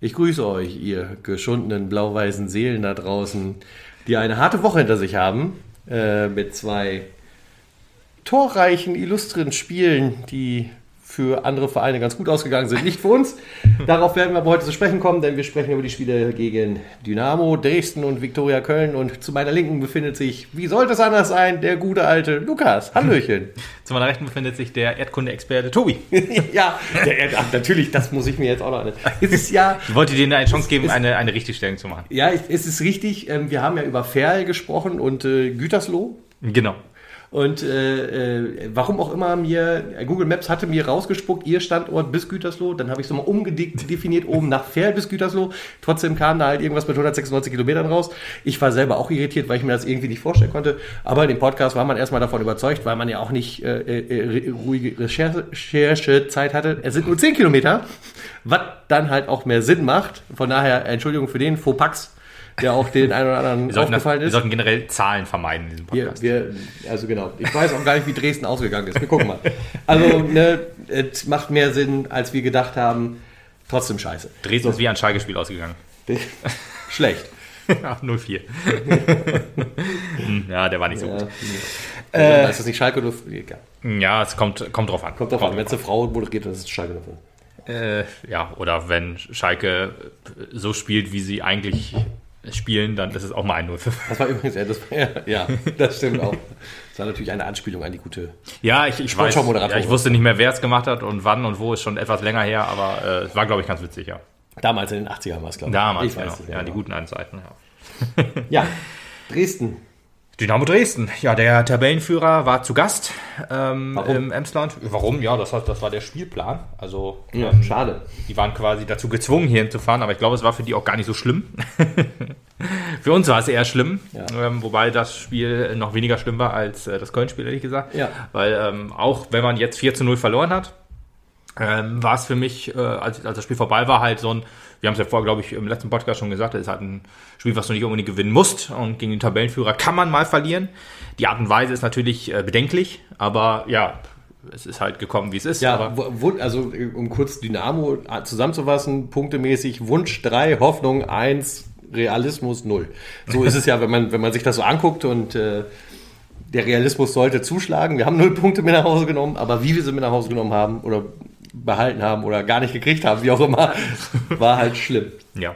Ich grüße euch, ihr geschundenen blau-weißen Seelen da draußen, die eine harte Woche hinter sich haben, äh, mit zwei torreichen, illustren Spielen, die für andere Vereine ganz gut ausgegangen sind, nicht für uns. Darauf werden wir aber heute zu sprechen kommen, denn wir sprechen über die Spiele gegen Dynamo, Dresden und Viktoria Köln. Und zu meiner Linken befindet sich, wie sollte es anders sein, der gute alte Lukas. Hallöchen. Zu meiner Rechten befindet sich der Erdkunde-Experte Tobi. ja, der Erd ach, natürlich, das muss ich mir jetzt auch noch an. Es ist ja. Ich wollte dir eine Chance geben, eine, eine Richtigstellung zu machen. Ja, es ist richtig. ähm, Wir haben ja über Ferl gesprochen und äh, Gütersloh. Genau. Und äh, äh, warum auch immer mir, Google Maps hatte mir rausgespuckt, ihr Standort bis Gütersloh. Dann habe ich es nochmal umgedefiniert, oben nach Ferl bis Gütersloh. Trotzdem kam da halt irgendwas mit 196 Kilometern raus. Ich war selber auch irritiert, weil ich mir das irgendwie nicht vorstellen konnte. Aber in dem Podcast war man erstmal davon überzeugt, weil man ja auch nicht äh, äh, ruhige Recherche- Recherchezeit hatte. Es sind nur 10 Kilometer, was dann halt auch mehr Sinn macht. Von daher, Entschuldigung für den Fauxpax, der auch den einen oder anderen Wir sollten, das, aufgefallen wir ist. sollten generell Zahlen vermeiden in diesem Wir, Podcast. wir, also genau. Ich weiß auch gar nicht, wie Dresden ausgegangen ist. Wir gucken mal. Also, ne, es macht mehr Sinn, als wir gedacht haben. Trotzdem scheiße. Dresden ist wie ein Schalke-Spiel ausgegangen. Schlecht. Ja, 0-4. Hm, ja, der war nicht so Ja, gut. äh, ist das nicht Schalke oder egal. Ja, es kommt, kommt drauf an. Kommt davon, wenn es eine Frau moderiert, dann ist es Schalke davon. Äh, ja, oder wenn Schalke so spielt, wie sie eigentlich spielen, dann ist es auch mal ein 0 Das war übrigens, ja, das, war, ja, ja, das stimmt auch. Das war natürlich eine Anspielung an die gute. Ja, ich, ich weiß. Ja, ich wusste nicht mehr, wer es gemacht hat und wann und wo, ist schon etwas länger her, aber äh, es war, glaube ich, ganz witzig, ja. Damals in den 80ern war es, glaube ich. Damals, ich genau. weiß es Ja, die genau. guten alten Zeiten, ja. Ja, Dresden. Dynamo Dresden, ja, der Tabellenführer war zu Gast ähm, im Emsland. Warum? Ja, das, hat, das war der Spielplan. Also, Ja, ähm, schade. die waren quasi dazu gezwungen, hier hinzufahren, aber ich glaube, es war für die auch gar nicht so schlimm. für uns war es eher schlimm, Ja. ähm, wobei das Spiel noch weniger schlimm war als äh, das Köln-Spiel, ehrlich gesagt. Ja. Weil ähm, auch wenn man jetzt 4 zu 0 verloren hat, ähm, war es für mich, äh, als, als das Spiel vorbei war, halt so ein, wir haben es ja vorher, glaube ich, im letzten Podcast schon gesagt, es ist halt ein Spiel, was du nicht unbedingt gewinnen musst und gegen den Tabellenführer kann man mal verlieren. Die Art und Weise ist natürlich äh, bedenklich, aber ja, es ist halt gekommen, wie es ist. Ja, wo- also äh, um kurz Dynamo zusammenzufassen, punktemäßig Wunsch 3, Hoffnung 1, Realismus 0. So ist es ja, wenn man, wenn man sich das so anguckt und äh, der Realismus sollte zuschlagen. Wir haben null Punkte mit nach Hause genommen, aber wie wir sie mit nach Hause genommen haben oder behalten haben oder gar nicht gekriegt haben, wie auch immer, war halt schlimm. Ja.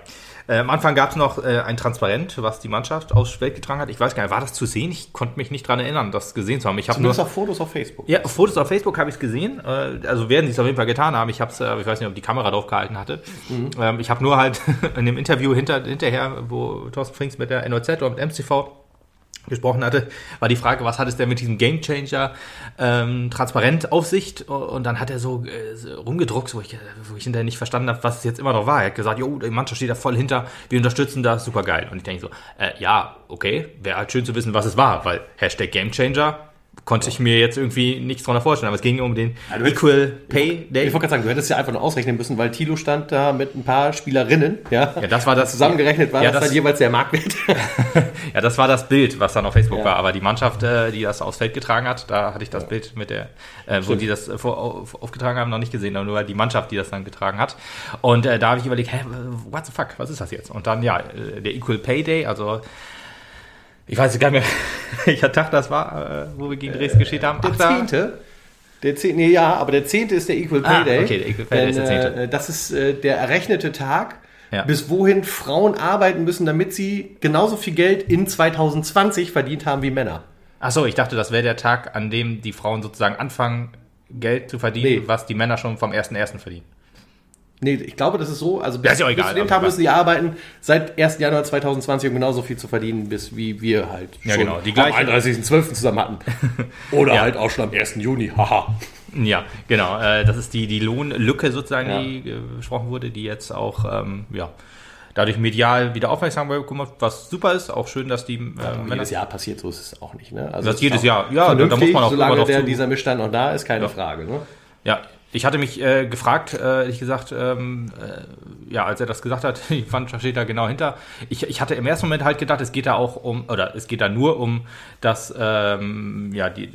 Äh, am Anfang gab es noch äh, ein Transparent, was die Mannschaft aufs Feld getragen hat. Ich weiß gar nicht, war das zu sehen? Ich konnte mich nicht dran erinnern, das gesehen zu haben. Ich habe nur auch Fotos auf Facebook. ja, Fotos auf Facebook habe ich es gesehen. Äh, also werden sie es auf jeden Fall getan haben. Ich habe es, äh, ich weiß nicht, ob die Kamera drauf gehalten hatte. Ähm, ich habe nur halt in dem Interview hinter, hinterher, wo Thorsten Frings mit der NOZ oder mit MCV gesprochen hatte, war die Frage, was hat es denn mit diesem Gamechanger ähm, transparent auf sich? Und dann hat er so, äh, rumgedruckt, wo ich, äh, wo ich hinterher nicht verstanden habe, was es jetzt immer noch war. Er hat gesagt, jo, die Mannschaft steht da voll hinter, wir unterstützen das, super geil. Und ich denke so, äh, ja, okay, wäre halt schön zu wissen, was es war, weil Hashtag Gamechanger konnte ich mir jetzt irgendwie nichts drunter vorstellen, aber es ging um den hättest- Equal Pay Ich Day. wollte gerade sagen, du hättest ja einfach nur ausrechnen müssen, weil Tilo stand da mit ein paar Spielerinnen, ja. Ja, das war das- Zusammengerechnet war Ja, das, das- dann jeweils der Marktwert. Ja, das war das Bild, was dann auf Facebook Ja. war. Aber die Mannschaft, äh, die das aufs Feld getragen hat, da hatte ich das Bild mit der, äh, wo die das äh, aufgetragen haben, noch nicht gesehen, aber nur die Mannschaft, die das dann getragen hat. Und äh, da habe ich überlegt, hä, what the fuck, was ist das jetzt? Und dann, ja, äh, der Equal Pay Day, also ich weiß gar nicht mehr, welcher Tag das war, äh, wo wir gegen Dresden gespielt haben. Der zehnte. Der zehnte, nee, ja, aber der zehnte ist der Equal Pay Ah, Day. okay, der Equal Pay Day ist der zehnte. Äh, das ist äh, der errechnete Tag, Ja. bis wohin Frauen arbeiten müssen, damit sie genauso viel Geld in 2020 verdient haben wie Männer. Ach so, ich dachte, das wäre der Tag, an dem die Frauen sozusagen anfangen, Geld zu verdienen, Nee. was die Männer schon vom 1.1. verdienen. Nee, ich glaube, das ist so. Also bis, Ja, ist ja auch bis egal, zu dem aber Tag müssen sie arbeiten, seit 1. Januar 2020, um genauso viel zu verdienen, bis wie wir halt Ja, genau, die am gleiche- 31.12. zusammen hatten. Oder Ja. halt auch schon am 1. Juni. Haha. Ja, genau. Äh, das ist die, die Lohnlücke sozusagen, Ja. die äh, besprochen wurde, die jetzt auch ähm, ja, dadurch medial wieder Aufmerksamkeit bekommen hat, was super ist. Auch schön, dass die äh, Männer... jedes Jahr passiert, so ist es auch nicht. Ne? Also Das jedes Jahr. Ja, da- muss man auch solange der, dieser Missstand noch da ist, keine. Frage. Ne? Ja, ich hatte mich äh, gefragt, äh, ehrlich gesagt, ähm, äh, ja, als er das gesagt hat, ich fand, steht da genau hinter. Ich, ich hatte im ersten Moment halt gedacht, es geht da auch um, oder es geht da nur um das, ähm, ja, die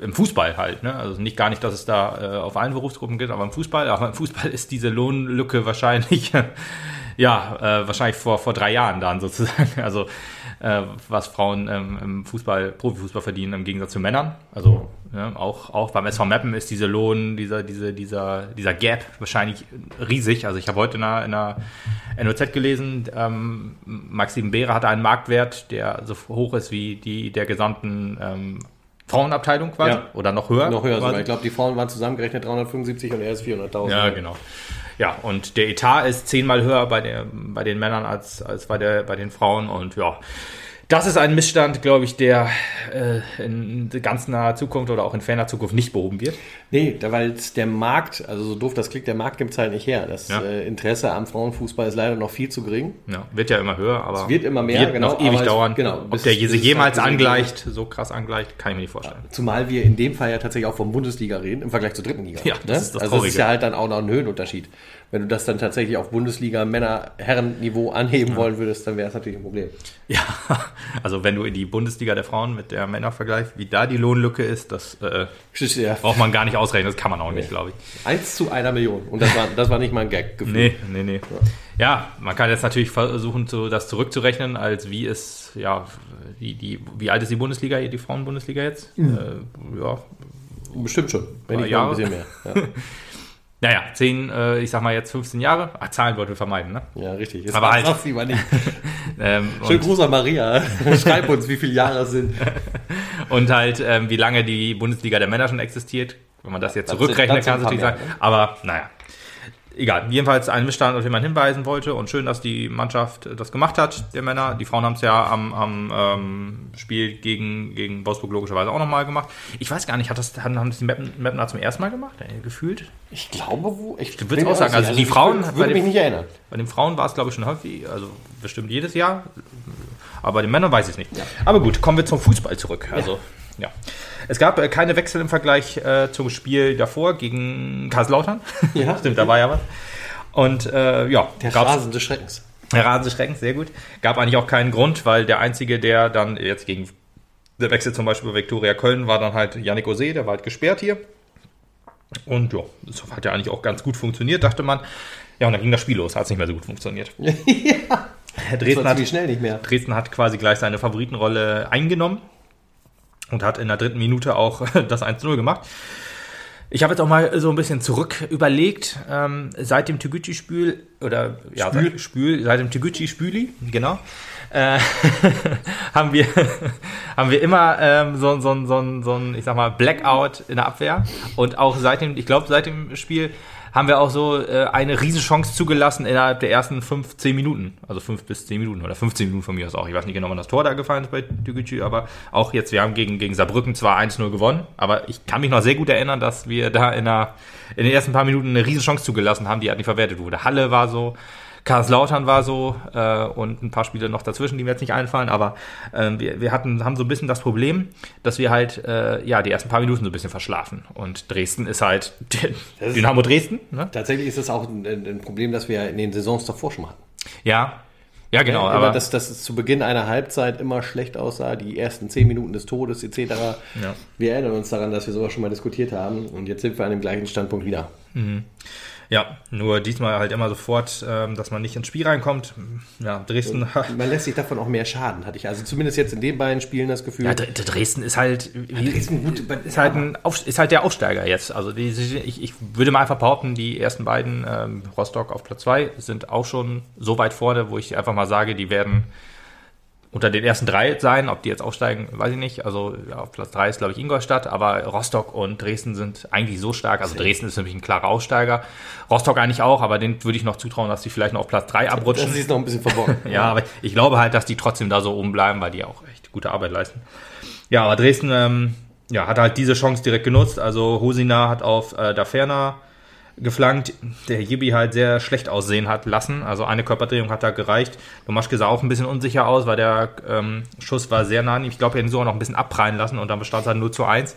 im Fußball halt. Ne? Also nicht gar nicht, dass es da äh, auf allen Berufsgruppen gibt, aber im Fußball. Aber im Fußball ist diese Lohnlücke wahrscheinlich, ja, äh, wahrscheinlich vor, vor drei Jahren dann sozusagen. Also äh, was Frauen ähm, im Fußball, Profifußball verdienen im Gegensatz zu Männern. Also ja, auch, auch beim SV Mappen ist diese Lohn, dieser, diese, dieser, dieser Gap wahrscheinlich riesig. Also ich habe heute in einer, in einer NOZ gelesen, ähm, Maxim Behre hatte einen Marktwert, der so hoch ist wie die der gesamten ähm, Frauenabteilung quasi Ja. oder noch höher. Noch höher sogar. Ich glaube, die Frauen waren zusammengerechnet 375 und er ist 400.000. Ja, genau. Ja, und der Etat ist zehnmal höher bei, der, bei den Männern als, als bei, der, bei den Frauen. Und ja, das ist ein Missstand, glaube ich, der äh, in ganz naher Zukunft oder auch in ferner Zukunft nicht behoben wird. Nee, da- weil der Markt, also so doof das klingt, der Markt gibt es halt nicht her. Das Ja. äh, Interesse am Frauenfußball ist leider noch viel zu gering. Ja, wird ja immer höher, aber Es wird immer mehr, wird genau, noch ewig es- dauern. genau, Ob bis- der bis sich es jemals angleicht, so krass angleicht, kann ich mir nicht vorstellen. Zumal wir in dem Fall ja tatsächlich auch von Bundesliga reden, im Vergleich zur dritten Liga. Ja, das ist das also es ist Traurige. ja halt dann auch noch ein Höhenunterschied. Wenn du das dann tatsächlich auf Bundesliga Männer-Herren-Niveau anheben wollen würdest, dann wäre es natürlich ein Problem. Ja, also wenn du in die Bundesliga der Frauen mit der Männer vergleichst, wie da die Lohnlücke ist, das äh, Ja, braucht man gar nicht ausrechnen, das kann man auch nicht, glaube ich. eins zu einer Million. Und das war, das war nicht mal ein Gag. gefühlt. Nee, nee, nee. Ja, man kann jetzt natürlich versuchen, zu, das zurückzurechnen, als wie ist, ja, die, die, wie alt ist die Bundesliga, die Frauenbundesliga jetzt? Äh, ja, Bestimmt schon. Wenn nicht noch ein Jahre. bisschen mehr. Ja, naja, 10, äh, ich sag mal jetzt 15 Jahre. Ah, Zahlen wollten wir vermeiden, ne? ja richtig. Jetzt Aber halt- sag's lieber nicht. Ähm, Schönen Gruß an Maria. Schreib uns, wie viele Jahre es sind. und halt, ähm, wie lange die Bundesliga der Männer schon existiert. Wenn man das jetzt das kann, sind natürlich sagen. mehr, Aber naja. Egal, jedenfalls ein Missstand, auf den man hinweisen wollte und schön, dass die Mannschaft das gemacht hat, der Männer. Die Frauen haben es ja am, am ähm, Spiel gegen, gegen Wolfsburg logischerweise auch nochmal gemacht. Ich weiß gar nicht, hat das, haben, haben das die Mappen, Mappener zum ersten Mal gemacht, äh, gefühlt? Ich glaube, wo. Ich Du würdest auch sagen, also die ich Frauen- würde- würde mich nicht erinnern. Bei den Frauen war es, glaube ich, schon häufig, also bestimmt jedes Jahr. Aber bei den Männern weiß ich es nicht. Aber gut, kommen wir zum Fußball zurück. Also, ja. Es gab äh, keine Wechsel im Vergleich äh, zum Spiel davor gegen Karlslautern. Ja. Stimmt, da war ja was. Und äh, ja, Der Rasen des Schreckens. der Rasen des Schreckens, sehr gut. Gab eigentlich auch keinen Grund, weil der Einzige, der dann jetzt gegen der Wechsel zum Beispiel bei Viktoria Köln war dann halt Yannick Ose, der war halt gesperrt hier. Und ja, das hat ja eigentlich auch ganz gut funktioniert, dachte man. Ja, und dann ging das Spiel los, hat es nicht mehr so gut funktioniert. ja. Dresden hat, ziemlich schnell nicht mehr. Dresden hat quasi gleich seine Favoritenrolle eingenommen und hat in der dritten Minute auch das 1-0 gemacht. Ich habe jetzt auch mal so ein bisschen zurück überlegt, ähm, seit dem Tegucci-Spül, oder ja, Spül. seit, Spül, seit dem Tegucci-Spüli, genau, äh, haben, wir, haben wir immer ähm, so, so, so, so ein, ich sag mal, Blackout in der Abwehr. Und auch seit dem, ich glaube, seit dem Spiel haben wir auch so äh, eine Riesenchance zugelassen innerhalb der ersten 5, 10 Minuten. Also 5 bis 10 Minuten oder 15 Minuten von mir aus auch. Ich weiß nicht genau, wann das Tor da gefallen ist bei Tegucci, aber auch jetzt, wir haben gegen, gegen Saarbrücken zwar 1-0 gewonnen, aber ich kann mich noch sehr gut erinnern, dass wir da in, der, in den ersten paar Minuten eine Riesenchance zugelassen haben, die halt nicht verwertet wurde. Halle war so, Karlslautern war so äh, und ein paar Spiele noch dazwischen, die mir jetzt nicht einfallen, aber ähm, wir, wir hatten, haben so ein bisschen das Problem, dass wir halt äh, ja die ersten paar Minuten so ein bisschen verschlafen. Und Dresden ist halt ist- Dynamo Dresden, ne? Tatsächlich ist das auch ein, ein Problem, das wir in den Saisons davor schon hatten. Ja. Ja, genau, Ja, aber dass, es zu Beginn einer Halbzeit immer schlecht aussah, die ersten zehn Minuten des Todes etc. Ja. Wir erinnern uns daran, dass wir sowas schon mal diskutiert haben und jetzt sind wir an dem gleichen Standpunkt wieder. Ja, nur diesmal halt immer sofort, ähm, dass man nicht ins Spiel reinkommt. Ja, Dresden. Man lässt sich davon auch mehr Schaden, hatte ich also zumindest jetzt in den beiden Spielen das Gefühl. Ja, Dr- Dresden ist halt, wie, Dresden gut, ist halt ein Auf, ist halt der Aufsteiger jetzt. Also die, ich, ich würde mal einfach behaupten, die ersten beiden ähm, Rostock auf Platz zwei sind auch schon so weit vorne, wo ich einfach mal sage, die werden unter den ersten drei sein. Ob die jetzt aufsteigen, weiß ich nicht. Also ja, auf Platz drei ist glaube ich Ingolstadt, aber Rostock und Dresden sind eigentlich so stark. Also Dresden ist nämlich ein klarer Aufsteiger. Rostock eigentlich auch, aber den würde ich noch zutrauen, dass die vielleicht noch auf Platz drei abrutschen. das ist noch ein bisschen verborgen. Ja, aber ich glaube halt, dass die trotzdem da so oben bleiben, weil die auch echt gute Arbeit leisten. Ja, aber Dresden ähm, ja, hat halt diese Chance direkt genutzt. Also Hosina hat auf äh, Daferna geflankt, der Jibi halt sehr schlecht aussehen hat lassen. Also eine Körperdrehung hat da gereicht. Domaschke sah auch ein bisschen unsicher aus, weil der ähm, Schuss war sehr nah an ihm. Ich glaube, er hätte ihn sogar noch ein bisschen abprallen lassen und dann bestand es halt 0 zu 1.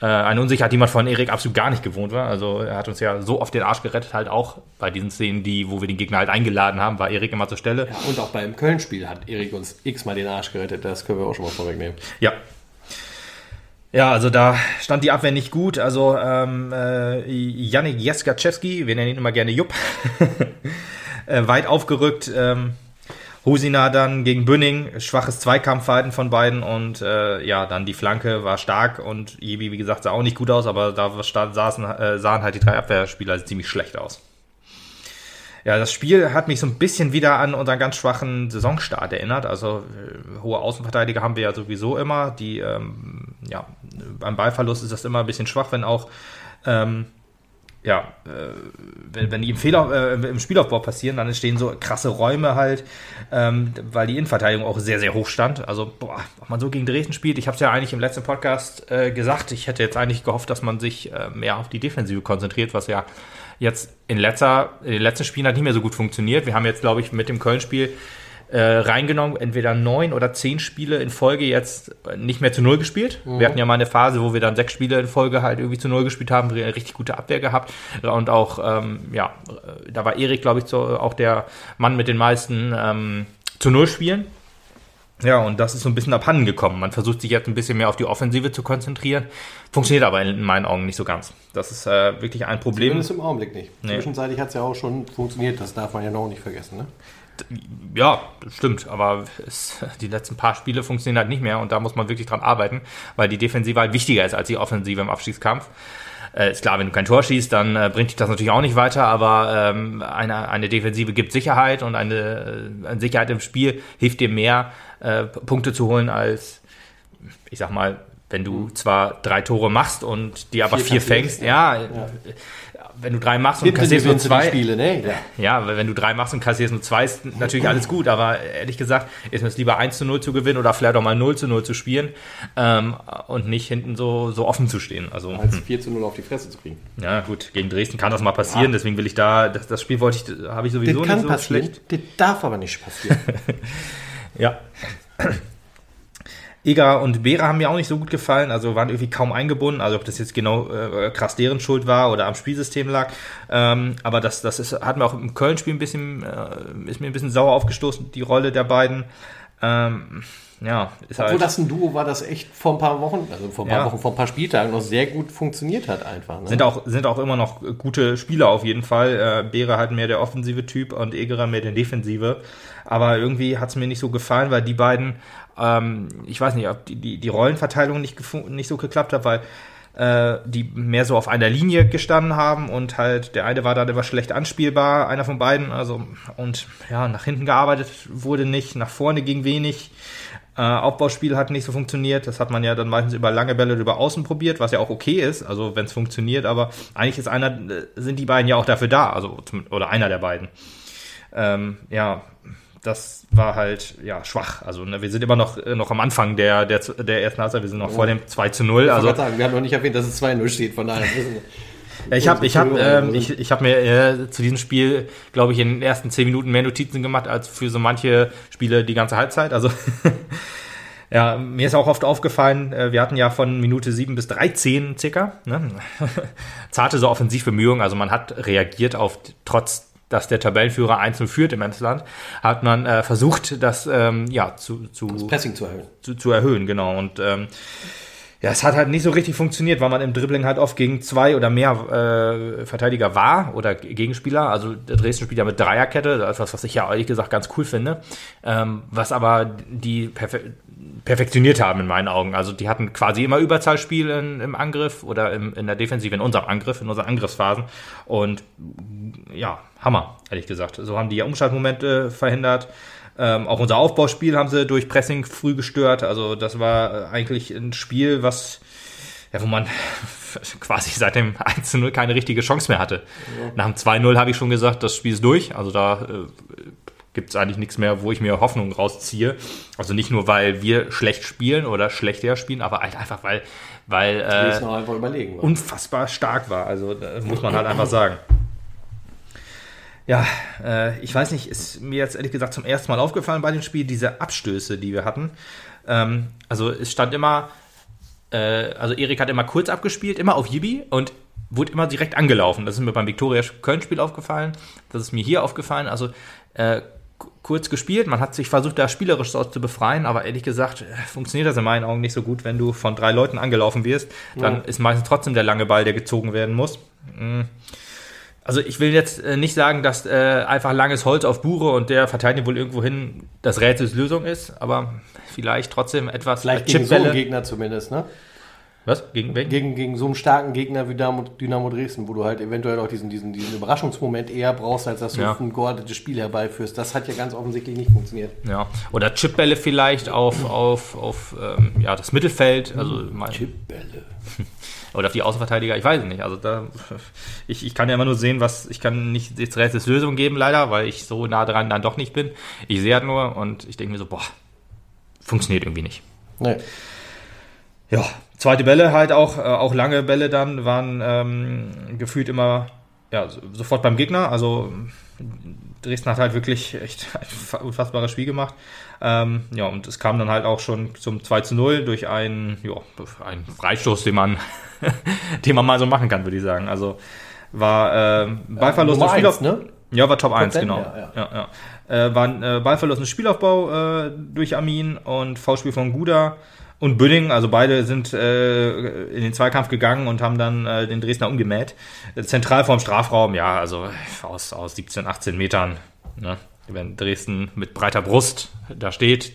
Äh, eine Unsicherheit, die man von Erik absolut gar nicht gewohnt war. Also er hat uns ja so oft den Arsch gerettet, halt auch bei diesen Szenen, die, wo wir den Gegner halt eingeladen haben, war Erik immer zur Stelle. Ja, und auch beim Köln-Spiel hat Erik uns x-mal den Arsch gerettet, das können wir auch schon mal vorwegnehmen. Ja. Ja, also da stand die Abwehr nicht gut. Also ähm, äh, Janik Jeskaczewski, wir nennen ihn immer gerne Jupp, äh, weit aufgerückt. Ähm, Husina dann gegen Bünning, schwaches Zweikampfverhalten von beiden und äh, ja, dann die Flanke war stark und Jebi, wie gesagt, sah auch nicht gut aus, aber da saßen, äh, sahen halt die drei Abwehrspieler ziemlich schlecht aus. Ja, das Spiel hat mich so ein bisschen wieder an unseren ganz schwachen Saisonstart erinnert. Also äh, hohe Außenverteidiger haben wir ja sowieso immer. Die, ähm, ja, beim Ballverlust ist das immer ein bisschen schwach, wenn auch ähm, ja, äh, wenn, wenn die im, Fehler, äh, im Spielaufbau passieren, dann entstehen so krasse Räume halt, ähm, weil die Innenverteidigung auch sehr, sehr hoch stand. Also, boah, ob man so gegen Dresden spielt, ich habe es ja eigentlich im letzten Podcast äh, gesagt, ich hätte jetzt eigentlich gehofft, dass man sich äh, mehr auf die Defensive konzentriert, was ja jetzt in, letzter, in den letzten Spielen hat nicht mehr so gut funktioniert. Wir haben jetzt, glaube ich, mit dem Köln-Spiel äh, reingenommen, entweder neun oder zehn Spiele in Folge jetzt nicht mehr zu null gespielt. Mhm. Wir hatten ja mal eine Phase, wo wir dann sechs Spiele in Folge halt irgendwie zu null gespielt haben, eine richtig gute Abwehr gehabt. Und auch, ähm, ja, da war Erik, glaube ich, so, auch der Mann mit den meisten ähm, zu null Spielen. Ja, und das ist so ein bisschen abhanden gekommen. Man versucht sich jetzt ein bisschen mehr auf die Offensive zu konzentrieren. Funktioniert aber in meinen Augen nicht so ganz. Das ist äh, wirklich ein Problem. Zumindest im Augenblick nicht. Nee. Zwischenzeitlich hat es ja auch schon funktioniert. Das darf man ja noch nicht vergessen. Ne? Ja, stimmt, aber es, die letzten paar Spiele funktionieren halt nicht mehr und da muss man wirklich dran arbeiten, weil die Defensive halt wichtiger ist als die Offensive im Abstiegskampf. Äh, ist klar, wenn du kein Tor schießt, dann äh, bringt dich das natürlich auch nicht weiter, aber ähm, eine, eine Defensive gibt Sicherheit und eine, äh, eine Sicherheit im Spiel hilft dir mehr, äh, Punkte zu holen als, ich sag mal, wenn du zwar drei Tore machst und die aber vier, vier fängst, ja, ja, wenn du drei machst und kassierst nur zwei. Spiele, ne? ja. ja, wenn du drei machst und kassierst nur zwei, ist natürlich alles gut, aber ehrlich gesagt, ist mir es lieber 1 zu 0 zu gewinnen oder vielleicht auch mal 0 zu 0 zu spielen ähm, und nicht hinten so, so offen zu stehen. Also, Als 4 hm. zu 0 auf die Fresse zu kriegen. Ja, gut, gegen Dresden kann das mal passieren, ja. deswegen will ich da, das, das Spiel wollte ich, habe ich sowieso das kann nicht so passieren. schlecht. Das darf aber nicht passieren. ja. Eger und Bera haben mir auch nicht so gut gefallen, also waren irgendwie kaum eingebunden, also ob das jetzt genau äh, krass deren Schuld war oder am Spielsystem lag. Ähm, aber das, das ist, hat mir auch im Köln-Spiel ein bisschen, äh, ist mir ein bisschen sauer aufgestoßen, die Rolle der beiden. Ähm, ja, ist Obwohl halt, das ein Duo war, das echt vor ein paar Wochen, also vor ein paar ja. Wochen, vor ein paar Spieltagen noch sehr gut funktioniert hat einfach. Ne? Sind, auch, sind auch immer noch gute Spieler auf jeden Fall. Äh, Bera halt mehr der offensive Typ und Egerer mehr der defensive. Aber irgendwie hat es mir nicht so gefallen, weil die beiden ähm, ich weiß nicht, ob die, die, die Rollenverteilung nicht, nicht so geklappt hat, weil äh, die mehr so auf einer Linie gestanden haben und halt der eine war dann immer schlecht anspielbar, einer von beiden, also und ja, nach hinten gearbeitet wurde nicht, nach vorne ging wenig. Äh, Aufbauspiel hat nicht so funktioniert. Das hat man ja dann meistens über lange Bälle über Außen probiert, was ja auch okay ist, also wenn es funktioniert, aber eigentlich ist einer, äh, sind die beiden ja auch dafür da, also oder einer der beiden. Ähm, ja, das war halt ja schwach. Also ne, wir sind immer noch, äh, noch am Anfang der, der, der ersten Halbzeit, wir sind noch ja. vor dem 2 zu 0. Also, ich sagen, wir haben noch nicht erwähnt, dass es 2-0 steht, von daher. Ja, ich habe ich hab, ähm, ich, ich hab mir äh, zu diesem Spiel, glaube ich, in den ersten 10 Minuten mehr Notizen gemacht als für so manche Spiele die ganze Halbzeit. Also ja, mir ist auch oft aufgefallen, äh, wir hatten ja von Minute 7 bis 13 circa ne? zarte so Offensivbemühungen. Also man hat reagiert auf trotz dass der Tabellenführer einzeln führt im Emsland, hat man äh, versucht, das ähm, ja zu, zu das Pressing zu erhöhen. Zu, zu erhöhen, genau. Und ähm, ja, es hat halt nicht so richtig funktioniert, weil man im Dribbling halt oft gegen zwei oder mehr äh, Verteidiger war oder Gegenspieler. Also Dresden spielt ja mit Dreierkette, etwas, was ich ja ehrlich gesagt ganz cool finde. Ähm, was aber die perfe perfektioniert haben in meinen Augen. Also die hatten quasi immer Überzahlspiel in, im Angriff oder im, in der Defensive, in unserem Angriff, in unseren Angriffsphasen. Und ja, Hammer, ehrlich gesagt. So haben die ja Umschaltmomente verhindert. Ähm, auch unser Aufbauspiel haben sie durch Pressing früh gestört. Also das war äh, eigentlich ein Spiel, was ja, wo man quasi seit dem 1-0 keine richtige Chance mehr hatte. Ja. Nach dem 2-0 habe ich schon gesagt, das Spiel ist durch. Also da äh, gibt es eigentlich nichts mehr, wo ich mir Hoffnung rausziehe. Also nicht nur, weil wir schlecht spielen oder schlechter spielen, aber halt einfach, weil, weil äh, unfassbar stark war. Also muss man halt einfach sagen. Ja, äh, ich weiß nicht, ist mir jetzt ehrlich gesagt zum ersten Mal aufgefallen bei dem Spiel, diese Abstöße, die wir hatten. Ähm, also es stand immer, äh, also Erik hat immer kurz abgespielt, immer auf Yibi und wurde immer direkt angelaufen. Das ist mir beim Viktoria Köln-Spiel aufgefallen, das ist mir hier aufgefallen. Also äh, kurz gespielt. Man hat sich versucht, da spielerisch so zu befreien, aber ehrlich gesagt äh, funktioniert das in meinen Augen nicht so gut, wenn du von drei Leuten angelaufen wirst. Dann ja. ist meistens trotzdem der lange Ball, der gezogen werden muss. Mhm. Also ich will jetzt äh, nicht sagen, dass äh, einfach langes Holz auf Bure und der verteidigt wohl irgendwo hin das Rätsels Lösung ist, aber vielleicht trotzdem etwas vielleicht gegen so einen Gegner zumindest, ne? Was? Gegen wen? Gegen, gegen so einen starken Gegner wie Dynamo, Dynamo Dresden, wo du halt eventuell auch diesen, diesen, diesen Überraschungsmoment eher brauchst, als dass du ja. ein geordnetes Spiel herbeiführst. Das hat ja ganz offensichtlich nicht funktioniert. Ja, oder Chipbälle vielleicht auf, auf, auf ähm, ja, das Mittelfeld. Also Chipbälle. oder auf die Außenverteidiger, ich weiß nicht. Also da, ich, ich kann ja immer nur sehen, was, ich kann nicht jetzt Rätsels Lösung geben, leider, weil ich so nah dran dann doch nicht bin. Ich sehe halt nur und ich denke mir so, boah, funktioniert irgendwie nicht. Nee. Ja, zweite Bälle halt auch, äh, auch lange Bälle dann waren ähm, gefühlt immer ja, sofort beim Gegner. Also Dresden hat halt wirklich echt ein unfassbares Spiel gemacht. Ähm, ja, und es kam dann halt auch schon zum 2 zu 0 durch einen, ja, einen Freistoß, den man, den man mal so machen kann, würde ich sagen. Also war äh, Ballverlust ja, Spielauf ne? Ja, war Top 1, genau. Ja, ja. ja, ja. Äh, war ein äh, Ballverlust Spielaufbau äh, durch Amin und V-Spiel von Guda und Büdding, also beide sind äh, in den Zweikampf gegangen und haben dann äh, den Dresdner umgemäht. Zentral vorm Strafraum, ja, also aus, aus 17, 18 Metern. Ne? Wenn Dresden mit breiter Brust da steht,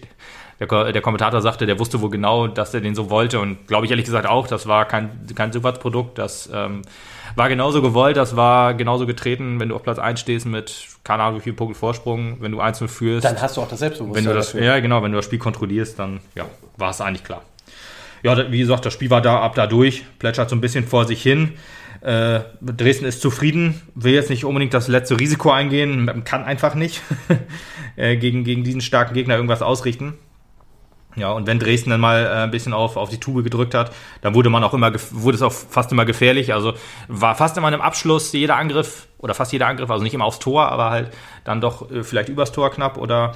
der, der, Kommentator sagte, der wusste wohl genau, dass er den so wollte und glaube ich ehrlich gesagt auch, das war kein, kein Zufallsprodukt, das ähm, war genauso gewollt, das war genauso getreten, wenn du auf Platz 1 stehst mit, keine Ahnung, wie viel Punkte Vorsprung, wenn du einzeln führst. Dann hast du auch das Selbstbewusstsein. Wenn du das, ja, genau, wenn du das Spiel kontrollierst, dann ja, war es eigentlich klar. Ja, wie gesagt, das Spiel war da ab da durch, plätschert so ein bisschen vor sich hin. Äh, Dresden ist zufrieden, will jetzt nicht unbedingt das letzte Risiko eingehen, kann einfach nicht äh, gegen, gegen diesen starken Gegner irgendwas ausrichten. Ja, und wenn Dresden dann mal äh, ein bisschen auf, auf die Tube gedrückt hat, dann wurde man auch immer, wurde es auch fast immer gefährlich. Also war fast immer im Abschluss jeder Angriff oder fast jeder Angriff, also nicht immer aufs Tor, aber halt dann doch äh, vielleicht übers Tor knapp oder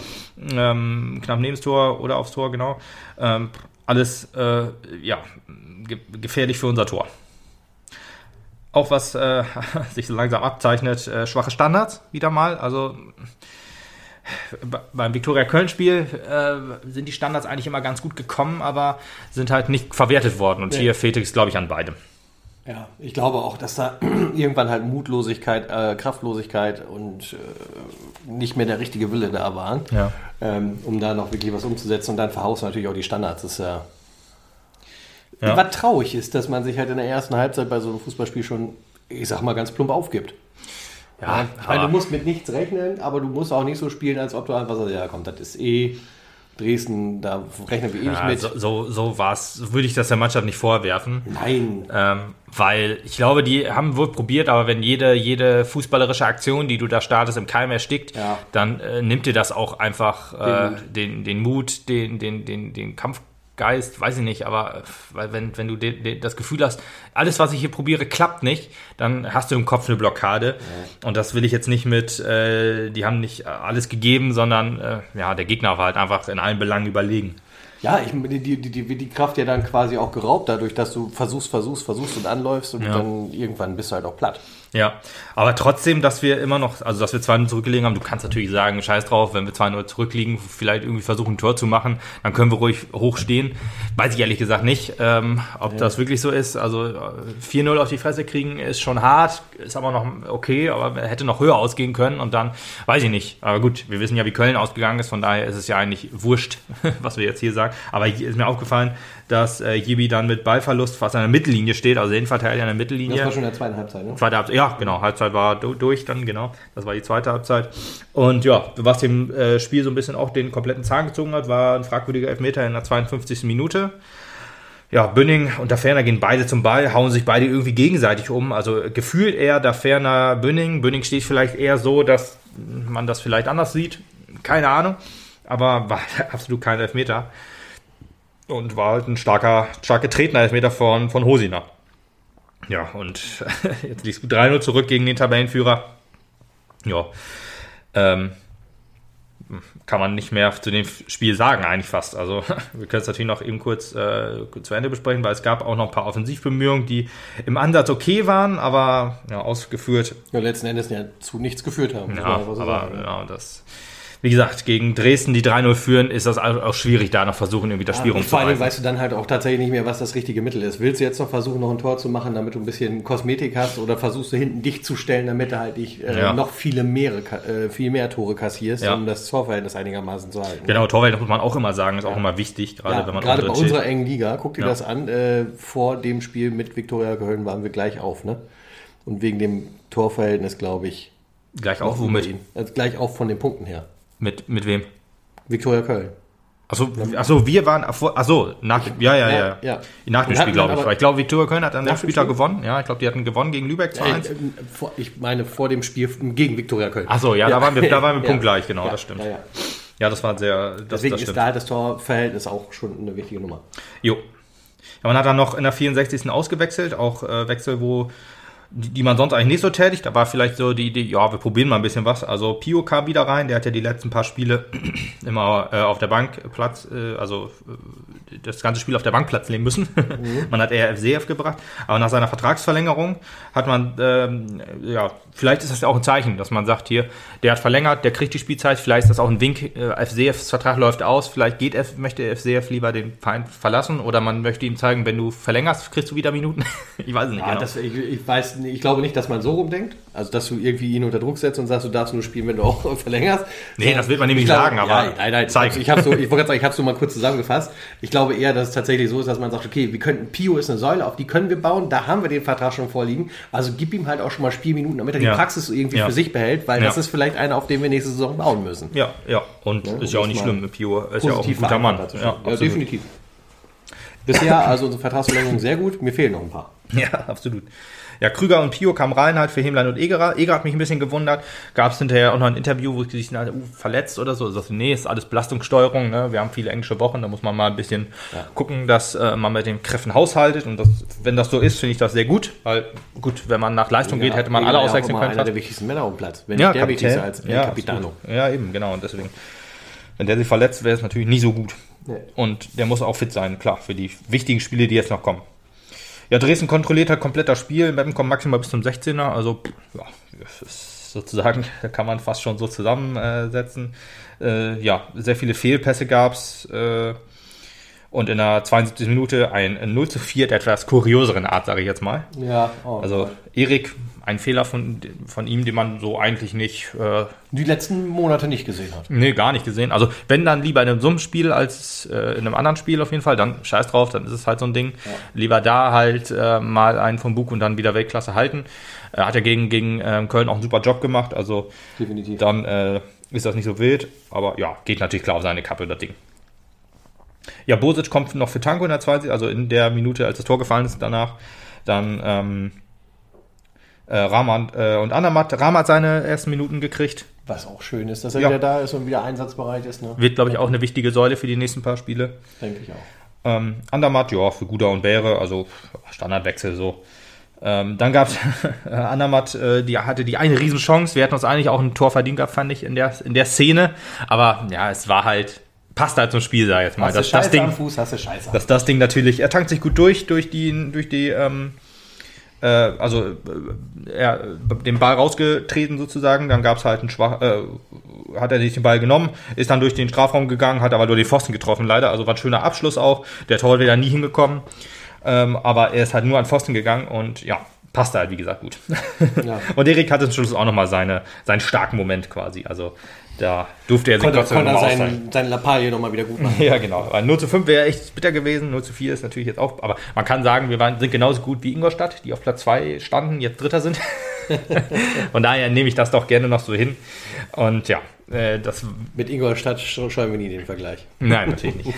ähm, knapp neben das Tor oder aufs Tor, genau. Ähm, alles, äh, ja, ge gefährlich für unser Tor. Auch was äh, sich so langsam abzeichnet, äh, schwache Standards wieder mal. Also beim Viktoria Köln-Spiel äh, sind die Standards eigentlich immer ganz gut gekommen, aber sind halt nicht verwertet worden. Und nee. hier fehlt es, glaube ich, an beidem. Ja, ich glaube auch, dass da irgendwann halt Mutlosigkeit, äh, Kraftlosigkeit und äh, nicht mehr der richtige Wille da waren, ja. ähm, um da noch wirklich was umzusetzen. Und dann verhaust du natürlich auch die Standards. Das ist ja, ja. Was traurig ist, dass man sich halt in der ersten Halbzeit bei so einem Fußballspiel schon, ich sag mal, ganz plump aufgibt. Ja, ich meine, du musst mit nichts rechnen, aber du musst auch nicht so spielen, als ob du einfach sagst, ja komm, das ist eh Dresden, da rechnen wir eh nicht mit. So, so, so war es, würde ich das der Mannschaft nicht vorwerfen. Nein. Ähm, weil ich glaube, die haben wohl probiert, aber wenn jede, jede fußballerische Aktion, die du da startest, im Keim erstickt, ja. dann äh, nimmt dir das auch einfach äh, den, Mut. den, den Mut, den, den, den, den Kampf Geist, weiß ich nicht, aber weil wenn, wenn du de, de, das Gefühl hast, alles, was ich hier probiere, klappt nicht, dann hast du im Kopf eine Blockade. Ja. Und das will ich jetzt nicht mit, äh, die haben nicht alles gegeben, sondern äh, ja, der Gegner war halt einfach in allen Belangen überlegen. Ja, ich, die, die, die, die Kraft ja dann quasi auch geraubt, dadurch, dass du versuchst, versuchst, versuchst und anläufst und ja. dann irgendwann bist du halt auch platt. Ja, aber trotzdem, dass wir immer noch, also dass wir 2-0 zurückgelegen haben, du kannst natürlich sagen, scheiß drauf, wenn wir 2-0 zurückliegen, vielleicht irgendwie versuchen, ein Tor zu machen, dann können wir ruhig hochstehen. Weiß ich ehrlich gesagt nicht, ähm, ob ja. das wirklich so ist. Also 4-0 auf die Fresse kriegen ist schon hart, ist aber noch okay, aber hätte noch höher ausgehen können und dann, weiß ich nicht. Aber gut, wir wissen ja, wie Köln ausgegangen ist, von daher ist es ja eigentlich wurscht, was wir jetzt hier sagen. Aber hier ist mir aufgefallen, dass äh, Jibi dann mit Ballverlust fast an der Mittellinie steht, also den Verteidiger an der Mittellinie. Das war schon in der zweiten Halbzeit, ne? Zweite Halbzeit, ja, genau. Halbzeit war durch dann, genau. Das war die zweite Halbzeit. Und ja, was dem äh, Spiel so ein bisschen auch den kompletten Zahn gezogen hat, war ein fragwürdiger Elfmeter in der 52. Minute. Ja, Bünning und der Ferner gehen beide zum Ball, hauen sich beide irgendwie gegenseitig um. Also gefühlt eher der Ferner Bünning. Bünning steht vielleicht eher so, dass man das vielleicht anders sieht. Keine Ahnung. Aber war absolut kein Elfmeter. Und war halt ein starker, stark getretener Elfmeter von, von Hosina. Ja, und jetzt liegst du 3-0 zurück gegen den Tabellenführer. Ja, ähm, kann man nicht mehr zu dem Spiel sagen, eigentlich fast. Also, wir können es natürlich noch eben kurz äh, zu Ende besprechen, weil es gab auch noch ein paar Offensivbemühungen, die im Ansatz okay waren, aber ja, ausgeführt. Ja, letzten Endes ja zu nichts geführt haben. Ja, aber ja, das wie gesagt, gegen Dresden, die 3-0 führen, ist das auch schwierig, da noch versuchen, irgendwie das Spiel Ja, vor allem rumzureißen. weißt du dann halt auch tatsächlich nicht mehr, was das richtige Mittel ist. Willst du jetzt noch versuchen, noch ein Tor zu machen, damit du ein bisschen Kosmetik hast, oder versuchst du hinten dicht zu stellen, damit du halt nicht äh, Ja. noch viele mehr, äh, viel mehr Tore kassierst, Ja. um das Torverhältnis einigermaßen zu halten? Genau, das muss man auch immer sagen, ist auch immer wichtig, gerade Ja, wenn man gerade bei steht. unserer engen Liga, guck dir Ja. das an, äh, vor dem Spiel mit Viktoria Köln waren wir gleich auf, ne? Und wegen dem Torverhältnis, glaube ich, Gleich auch, womit? Also gleich auf von den Punkten her. Mit, mit wem? Viktoria Köln. Achso, achso, wir waren, vor- achso, nach, dem- ja, ja, ja, Ja, ja. Nach dem Spiel, glaube ich. Weil ich glaube, Viktoria Köln hat an dem Spieltag Spiel? gewonnen. Ja, ich glaube, die hatten gewonnen gegen Lübeck Äh, 2-1. äh, ich meine vor dem Spiel gegen Viktoria Köln. Achso, ja, da waren wir, da waren wir Ja. punktgleich, genau, Ja, das stimmt. Ja, ja. Ja, das war sehr, das, Deswegen das ist da halt das Torverhältnis auch schon eine wichtige Nummer. Jo. Ja, man hat dann noch in der 64. ausgewechselt, auch äh, Wechsel, wo die, die man sonst eigentlich nicht so tätigt. Da war vielleicht so die Idee, ja, wir probieren mal ein bisschen was. Also Pio kam wieder rein, der hat ja die letzten paar Spiele immer äh, auf der Bank Platz, äh, also äh, das ganze Spiel auf der Bank Platz nehmen müssen. man hat eher FCF gebracht, aber nach seiner Vertragsverlängerung hat man, ähm, ja, vielleicht ist das ja auch ein Zeichen, dass man sagt, hier, der hat verlängert, der kriegt die Spielzeit, vielleicht ist das auch ein Wink, äh, FCFs Vertrag läuft aus, vielleicht geht F, möchte FCF lieber den Verein verlassen oder man möchte ihm zeigen, wenn du verlängerst, kriegst du wieder Minuten. ich weiß es nicht Ja, genau. das, ich, ich weiß, ich glaube nicht, dass man so rumdenkt. Also, dass du irgendwie ihn unter Druck setzt und sagst, du darfst nur spielen, wenn du auch verlängerst. Nee, das wird man nämlich Ich glaube- sagen, aber ja, nein, nein, zeigen. Ich habe so, ich wollte sagen, ich habe so mal kurz zusammengefasst. Ich glaube eher, dass es tatsächlich so ist, dass man sagt, okay, wir könnten, Pio ist eine Säule, auf die können wir bauen, da haben wir den Vertrag schon vorliegen. Also gib ihm halt auch schon mal Spielminuten, damit er Ja. die Praxis irgendwie Ja. für sich behält, weil das ist vielleicht einer, auf den wir nächste Saison bauen müssen. Ja, ja. Und Ja, ist ja auch nicht schlimm. Pio ist ja auch ein guter Mann. Ja, definitiv. Bisher, also unsere Vertragsverlängerung sehr gut, mir fehlen noch ein paar. Ja, absolut. Ja, Krüger und Pio kamen rein halt für Hemlein und Egerer. Egerer hat mich ein bisschen gewundert. Gab es hinterher auch noch ein Interview, wo sich uh, verletzt oder so. Ich sagte, nee, ist alles Belastungssteuerung. Ne? Wir haben viele englische Wochen, da muss man mal ein bisschen gucken, dass äh, man mit den Kräften haushaltet. Und das, wenn das so ist, finde ich das sehr gut. Weil gut, wenn man nach Leistung geht, hätte man alle ja auswechseln können. Einer der wichtigsten Männer auf dem Platz. Wenn Ja, nicht der Kapitän. wichtigste als ja, Capitano. Ja, eben, genau. Und deswegen, wenn der sich verletzt, wäre es natürlich nie so gut. Nee. Und der muss auch fit sein, klar, für die wichtigen Spiele, die jetzt noch kommen. Ja, Dresden kontrolliert halt komplett das Spiel. Meppen kommt maximal bis zum 16er. Also, ja, sozusagen, kann man fast schon so zusammensetzen. Äh, ja, sehr viele Fehlpässe gab es. Äh, und in der 72. Minute ein 0 zu 4 der etwas kurioseren Art, sage ich jetzt mal. Ja, oh. Also Erik, ein Fehler von, von ihm, den man so eigentlich nicht, äh, die letzten Monate nicht gesehen hat. nee, gar nicht gesehen. Also wenn dann lieber in einem so einem Spiel als äh, in einem anderen Spiel auf jeden Fall, dann scheiß drauf, dann ist es halt so ein Ding. Lieber da halt äh, mal einen vom Bug und dann wieder Weltklasse halten. Er hat ja gegen, gegen ähm, Köln auch einen super Job gemacht, also Definitiv. dann äh, ist das nicht so wild. Aber ja, geht natürlich klar auf seine Kappe, das Ding. Ja, Bosic kommt noch für Tanko in der 20, also in der Minute, als das Tor gefallen ist danach. Dann ähm, äh, Rahman äh, und Anamat. Rahman hat seine ersten Minuten gekriegt. Was auch schön ist, dass er Ja. wieder da ist und wieder einsatzbereit ist, ne? Wird, glaube ich, auch eine wichtige Säule für die nächsten paar Spiele. Denke ich auch. Ähm, Andermatt, ja, für Guda und Bäre, also Standardwechsel so. Ähm, dann gab es Andermatt, äh, die hatte die eine Riesenchance. Wir hätten uns eigentlich auch ein Tor verdient gehabt, fand ich, in der, in der Szene. Aber ja, es war halt, passt halt zum Spiel, sag ich jetzt mal. Hast Das, das, Ding, am Fuß, hast du Scheiße am dass das Ding natürlich, er tankt sich gut durch, durch die, durch die, ähm, äh, also äh, er den Ball rausgetreten sozusagen, dann gab es halt einen schwach, äh, hat er sich den Ball genommen, ist dann durch den Strafraum gegangen, hat aber nur den Pfosten getroffen leider, also war ein schöner Abschluss auch, der Tor wäre nie hingekommen, ähm, aber er ist halt nur an Pfosten gegangen und ja, passte halt wie gesagt gut. Ja. und Erik hatte zum Schluss auch nochmal seine, seinen starken Moment quasi, also da durfte er sich Konnte, Gott sei Dank konnte er seinen, seine Lappalie nochmal wieder gut machen. Ja, genau. Weil 0 zu 5 wäre echt bitter gewesen. 0 zu 4 ist natürlich jetzt auch. Aber man kann sagen, wir waren, sind genauso gut wie Ingolstadt, die auf Platz 2 standen, jetzt Dritter sind. Von daher nehme ich das doch gerne noch so hin. Und ja, äh, das. Mit Ingolstadt sch- scheuen wir nie den Vergleich. Nein, natürlich nicht.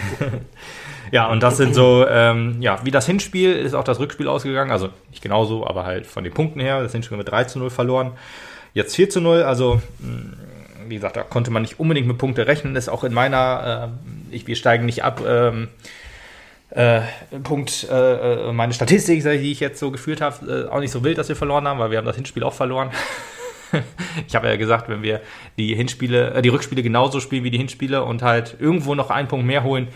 ja, und das sind so, ähm, ja, wie das Hinspiel ist auch das Rückspiel ausgegangen. Also nicht genauso, aber halt von den Punkten her. Das Hinspiel mit 3 zu 0 verloren. Jetzt 4 zu 0. Also, mh, wie gesagt, da konnte man nicht unbedingt mit Punkte rechnen. Ist auch in meiner, äh, ich, wir steigen nicht ab. Ähm, äh, Punkt, äh, äh, meine Statistik, die ich jetzt so geführt habe, äh, auch nicht so wild, dass wir verloren haben, weil wir haben das Hinspiel auch verloren. ich habe ja gesagt, wenn wir die Hinspiele, äh, die Rückspiele genauso spielen wie die Hinspiele und halt irgendwo noch einen Punkt mehr holen,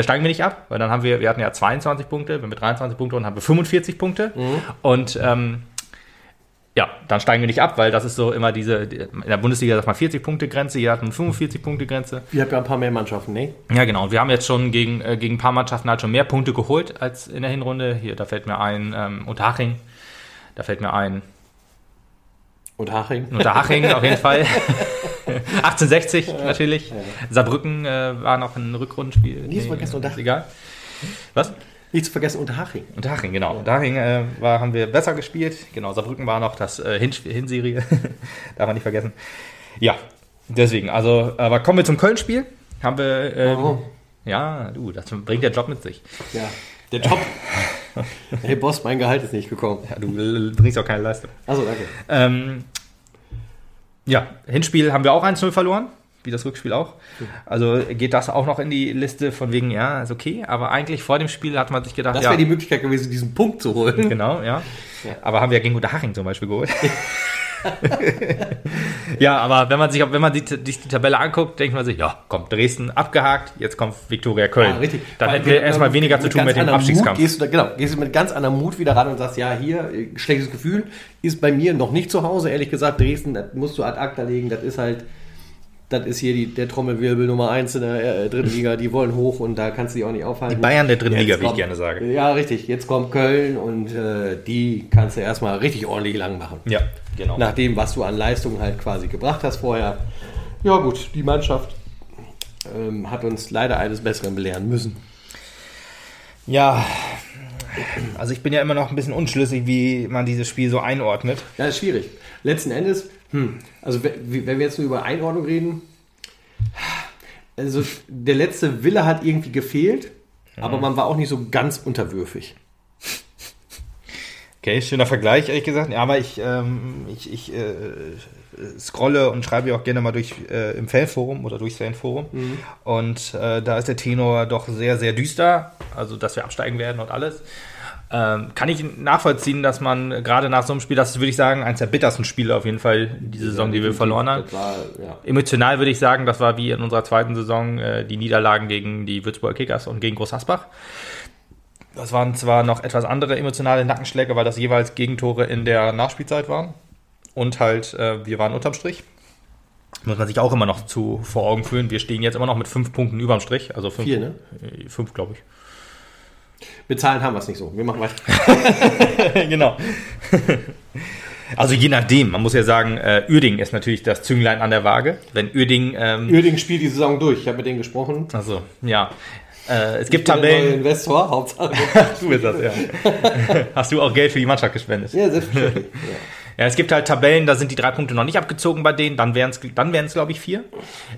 steigen wir nicht ab, weil dann haben wir, wir hatten ja 22 Punkte, wenn wir 23 Punkte und haben wir 45 Punkte und ähm, ja, dann steigen wir nicht ab, weil das ist so immer diese, in der Bundesliga sagt man 40-Punkte-Grenze, hier hat man 45-Punkte-Grenze. Wir haben ja ein paar mehr Mannschaften, ne? Ja, genau. Und wir haben jetzt schon gegen, äh, gegen ein paar Mannschaften halt schon mehr Punkte geholt als in der Hinrunde. Hier, da fällt mir ein, ähm, Unterhaching. Da fällt mir ein, Und Haching. Unterhaching auf jeden Fall. 1860 natürlich. Saarbrücken äh, war noch ein Rückrundenspiel. Nie zu vergessen, Unterhaching. ist Egal. Was? Nicht zu vergessen, unter Haching. Unterhaching, genau. Unterhaching äh, war, haben wir besser gespielt. Genau, Saarbrücken war noch das äh, Hin Hinserie. Darf man nicht vergessen. Ja, deswegen. Also, aber kommen wir zum Köln-Spiel. Haben wir. Ähm, Warum? Ja, du, das bringt der Job mit sich. Ja. Der Job. hey Boss, mein Gehalt ist nicht gekommen. Ja, du bringst auch keine Leistung. Achso, danke. Ähm, ja, Hinspiel haben wir auch 1-0 verloren, wie das Rückspiel auch. Also geht das auch noch in die Liste von wegen, ja, ist okay. Aber eigentlich vor dem Spiel hat man sich gedacht, Das ja, wäre die Möglichkeit gewesen, diesen Punkt zu holen. genau, ja. Ja. Aber haben wir ja gegen Unterhaching zum Beispiel geholt. ja, aber wenn man sich, wenn man die, die, die Tabelle anguckt, denkt man sich, ja, kommt Dresden abgehakt, jetzt kommt Viktoria Köln. Ja, richtig. Dann hätten wir erstmal weniger zu tun mit dem Abstiegskampf. Mut gehst du da, genau, gehst du mit ganz anderem Mut wieder ran und sagst, ja, hier, äh, schlechtes Gefühl, ist bei mir noch nicht zu Hause, ehrlich gesagt, Dresden, das musst du ad acta legen, das ist halt, das ist hier die, der Trommelwirbel Nummer eins in der äh, dritten Liga, die wollen hoch und da kannst du dich auch nicht aufhalten. Die Bayern der dritten Jetzt Liga, wie ich kommt- gerne sage. Ja, richtig, jetzt kommt Köln und äh, die kannst du erstmal richtig ordentlich lang machen. Ja, genau. Nach dem, was du an Leistungen halt quasi gebracht hast vorher. Ja gut, die Mannschaft ähm, hat uns leider eines Besseren belehren müssen. Ja, also ich bin ja immer noch ein bisschen unschlüssig, wie man dieses Spiel so einordnet. Ja, ist schwierig. Letzten Endes, hm, also wenn wir jetzt nur über Einordnung reden, also der letzte Wille hat irgendwie gefehlt, aber man war auch nicht so ganz unterwürfig. Okay, schöner Vergleich, ehrlich gesagt. Ja, aber ich, ähm, ich, ich äh, scrolle und schreibe ja auch gerne mal durch äh, im Fanforum oder durchs Fanforum. Und äh, da ist der Tenor doch sehr, sehr düster. Also, dass wir absteigen werden und alles. Ähm, kann ich nachvollziehen, dass man gerade nach so einem Spiel, das ist, würde ich sagen, eines der bittersten Spiele auf jeden Fall, die Saison, die wir verloren haben. War, ja. Emotional würde ich sagen, das war wie in unserer zweiten Saison äh, die Niederlagen gegen die Würzburger Kickers und gegen Groß Asbach. Das waren zwar noch etwas andere emotionale Nackenschläge, weil das jeweils Gegentore in der Nachspielzeit waren. Und halt, äh, wir waren unterm Strich. Muss man sich auch immer noch zu vor Augen führen. Wir stehen jetzt immer noch mit fünf Punkten überm Strich. Also fünf, Vier, ne? Äh, Fünf, glaube ich. Mit Zahlen haben wir es nicht so. Wir machen weiter. genau. Also je nachdem, man muss ja sagen, äh, Uerdingen ist natürlich das Zünglein an der Waage. Wenn Uerdingen, ähm, Uerdingen spielt die Saison durch. Ich habe mit denen gesprochen. also ja, äh, es gibt Ich bin der neue Tabellen. Investor, Hauptsache. Du bist das, ja. Hast du auch Geld für die Mannschaft gespendet? ja, selbstverständlich. Ja. Ja, es gibt halt Tabellen, da sind die drei Punkte noch nicht abgezogen bei denen, dann wären es, dann wären es glaube ich, vier.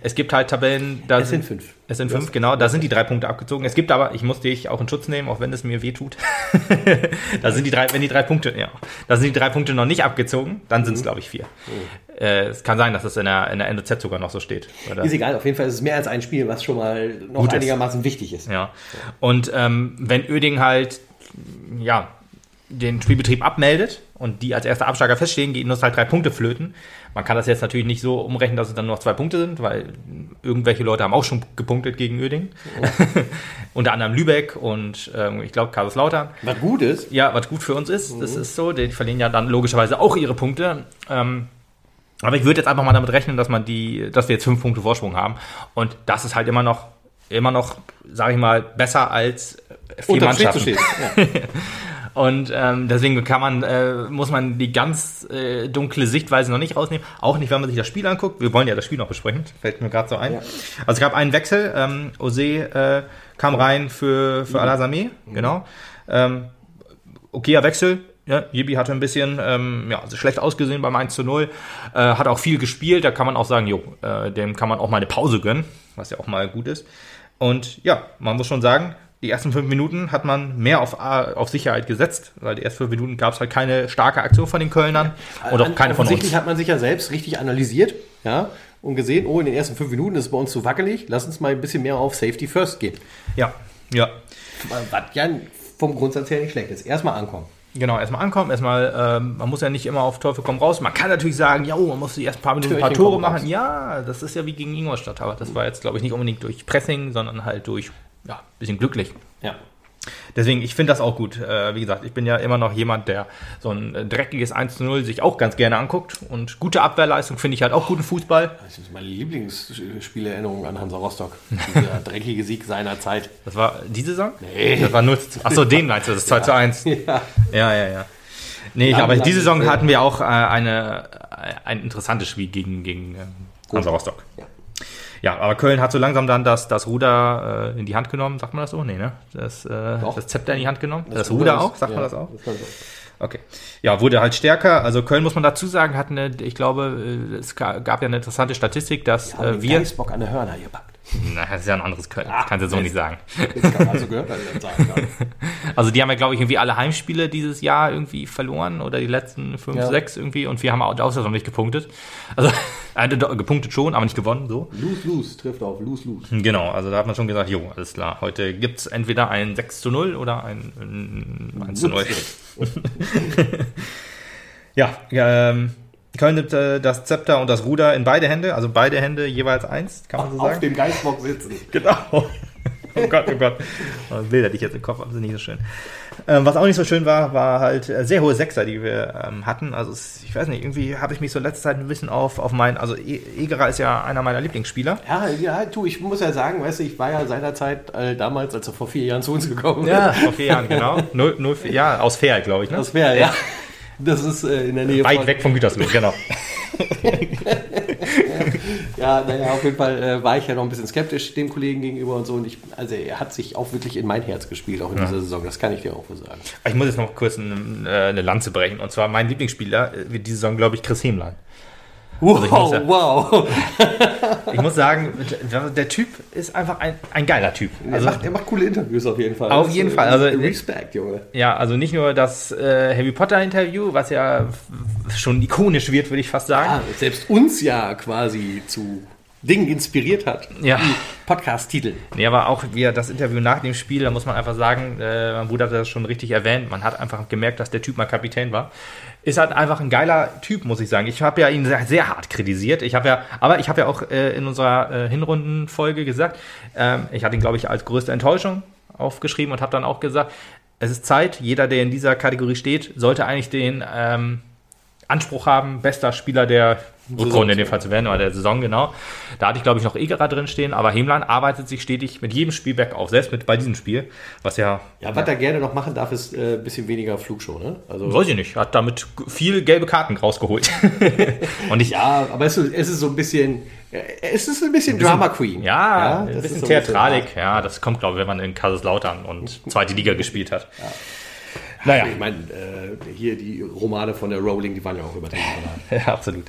Es gibt halt Tabellen, da Es sind fünf. Es sind fünf, genau, da sind die drei Punkte abgezogen. Es gibt aber, ich muss dich auch in Schutz nehmen, auch wenn es mir weh tut. da sind die drei, wenn die drei Punkte, ja, da sind die drei Punkte noch nicht abgezogen, dann sind es, glaube ich, vier. Äh, es kann sein, dass es in der, in der NOZ sogar noch so steht. Oder? Ist egal, auf jeden Fall ist es mehr als ein Spiel, was schon mal noch Gut ist. einigermaßen wichtig ist. Ja. Und ähm, wenn Öding halt, ja, den Spielbetrieb abmeldet und die als erster Absteiger feststehen, gehen uns halt drei Punkte flöten. Man kann das jetzt natürlich nicht so umrechnen, dass es dann nur noch zwei Punkte sind, weil irgendwelche Leute haben auch schon gepunktet gegen Öding. Unter anderem Lübeck und ähm, ich glaube Kaiserslautern. Was gut ist, Ja, was gut für uns ist, das ist so. Die verlieren ja dann logischerweise auch ihre Punkte. Ähm, aber ich würde jetzt einfach mal damit rechnen, dass man die, dass wir jetzt fünf Punkte Vorsprung haben. Und das ist halt immer noch, immer noch, sage ich mal, besser als vier unterm Mannschaften. stehen. Ja. Und ähm, deswegen kann man, äh, muss man die ganz äh, dunkle Sichtweise noch nicht rausnehmen. Auch nicht, wenn man sich das Spiel anguckt. Wir wollen ja das Spiel noch besprechen. Fällt mir gerade so ein. Ja. Also es gab einen Wechsel. Ähm, Ose äh, kam rein für, für Al-Azami. Genau. Ähm, okayer Wechsel. Ja, Jibi hatte ein bisschen ähm, ja, schlecht ausgesehen beim 1 zu 0. Äh, hat auch viel gespielt. Da kann man auch sagen, jo, äh, dem kann man auch mal eine Pause gönnen, was ja auch mal gut ist. Und ja, man muss schon sagen, die ersten fünf Minuten hat man mehr auf, A- auf Sicherheit gesetzt, weil die ersten fünf Minuten gab es halt keine starke Aktion von den Kölnern und auch keine von uns. Hat man sich ja selbst richtig analysiert, ja, und gesehen, oh, in den ersten fünf Minuten ist es bei uns zu wackelig, lass uns mal ein bisschen mehr auf Safety First gehen. Ja, ja. Was ja vom Grundsatz her nicht schlecht ist. Erstmal ankommen. Genau, erstmal ankommen, erstmal, ähm, man muss ja nicht immer auf Teufel komm raus. Man kann natürlich sagen, ja, man muss die ersten paar Minuten ein paar Tore machen. raus. Ja, das ist ja wie gegen Ingolstadt, aber das war jetzt, glaube ich, nicht unbedingt durch Pressing, sondern halt durch, ja, ein bisschen glücklich. Ja. Deswegen, ich finde das auch gut. Äh, wie gesagt, ich bin ja immer noch jemand, der so ein äh, dreckiges 1 zu 0 sich auch ganz gerne anguckt. Und gute Abwehrleistung finde ich halt auch guten Fußball. Das ist meine Lieblingsspielerinnerung an Hansa Rostock. Dieser dreckige Sieg seiner Zeit. Das war die Saison? Nee. Das war nur, achso, den meinst du, das ist 2 zu 1. Ja. Ja, ja, ja. Nee, Lang, aber lang diese Saison äh, hatten wir auch äh, eine, äh, ein interessantes Spiel gegen, gegen ähm, Hansa Rostock. Ja. Ja, aber Köln hat so langsam dann das, das Ruder äh, in die Hand genommen, sagt man das so? Nee, ne? Das, äh, das Zepter in die Hand genommen. Das, kann Ruder man- auch, sagt man ja, das auch? so. Okay. Ja, wurde halt stärker. Also Köln, muss man dazu sagen, hat eine, ich glaube, äh, es ga- gab ja eine interessante Statistik, dass Haben äh, wir, Geisbock an der Hörner gepackt. na, das ist ja ein anderes Köln, Ah, das kannst du so nicht sagen. Jetzt kann man also gehört, was ich dann sagen kann. Also die haben ja, glaube ich, irgendwie alle Heimspiele dieses Jahr irgendwie verloren oder die letzten fünf, Ja. sechs irgendwie und wir haben auch außerdem nicht gepunktet. Also äh, gepunktet schon, aber nicht gewonnen, so. Lose, lose, trifft auf, lose, lose. Genau, also da hat man schon gesagt, jo, alles klar, heute gibt's entweder ein 6 zu 0 oder ein, ein 1 zu 0. ja, ähm, Köln nimmt äh, das Zepter und das Ruder in beide Hände, also beide Hände jeweils eins, kann man so Auf sagen. dem Geistbock sitzen. Genau. Oh Gott, oh Gott. Oh, Bilder, die ich jetzt im Kopf habe, sind nicht so schön. Ähm, was auch nicht so schön war, war halt äh, sehr hohe Sechser, die wir ähm, hatten. Also es, ich weiß nicht, irgendwie habe ich mich so in letzter Zeit ein bisschen auf, auf meinen, also E- Egerer ist ja einer meiner Lieblingsspieler. Ja, ja, du, ich muss ja sagen, weißt du, ich war ja seinerzeit äh, damals, als er vor vier Jahren zu uns gekommen Ja, vor vier Jahren, genau. Null, null, ja, aus Fair, glaube ich. Ne? Das wäre, ja. Das ist äh, in der Nähe Weit von, weg von Gütersloh, genau. Ja, naja, auf jeden Fall äh, war ich ja noch ein bisschen skeptisch dem Kollegen gegenüber und so. Und ich, also er hat sich auch wirklich in mein Herz gespielt, auch in dieser Saison. Das kann ich dir auch so sagen. Ich muss jetzt noch kurz ein, äh, eine Lanze brechen. Und zwar mein Lieblingsspieler äh, wird diese Saison, glaube ich, Chris Hemlein. Wow, ich muss ja- wow. Ich muss sagen, der, Typ ist einfach ein, ein geiler Typ. er, Also, macht, er macht coole Interviews auf jeden Fall. Auf Das, jeden äh, Fall, also- Respekt, Junge. Ja, also nicht nur das äh, Harry Potter Interview, was ja schon ikonisch wird, würde ich fast sagen. Ah, selbst uns ja quasi zu Dingen inspiriert hat. Ja. Podcast-Titel. Nee, aber auch wieder das Interview nach dem Spiel, da muss man einfach sagen, äh, mein Bruder hat das schon richtig erwähnt, man hat einfach gemerkt, dass der Typ mal Kapitän war. Ist halt einfach ein geiler Typ, muss ich sagen. Ich habe ja ihn sehr, sehr hart kritisiert. Ich habe ja, aber ich habe ja auch äh, in unserer äh, Hinrundenfolge gesagt, ähm, ich hatte ihn, glaube ich, als größte Enttäuschung aufgeschrieben und habe dann auch gesagt, es ist Zeit, jeder, der in dieser Kategorie steht, sollte eigentlich den ähm, Anspruch haben, bester Spieler der Rückrunde in dem Fall zu werden, oder der Saison, genau. Da hatte ich, glaube ich, noch Egerer drin stehen, aber Hemlein arbeitet sich stetig mit jedem Spiel bergauf, selbst mit bei diesem Spiel, was ja, Ja, was er gerne noch machen darf, ist ein äh, bisschen weniger Flugshow, ne? Also, weiß ich nicht, hat damit viel gelbe Karten rausgeholt. Und ich, ja, aber es ist, es ist so ein bisschen, äh, es ist ein bisschen Drama Queen. ja, ein das bisschen ist so Theatralik, ja, das kommt, glaube ich, wenn man in Kaiserslautern und zweite Liga gespielt hat. Naja, Ich meine, äh, hier die Romane von der Rowling, die waren ja auch übertrieben. Ja, absolut.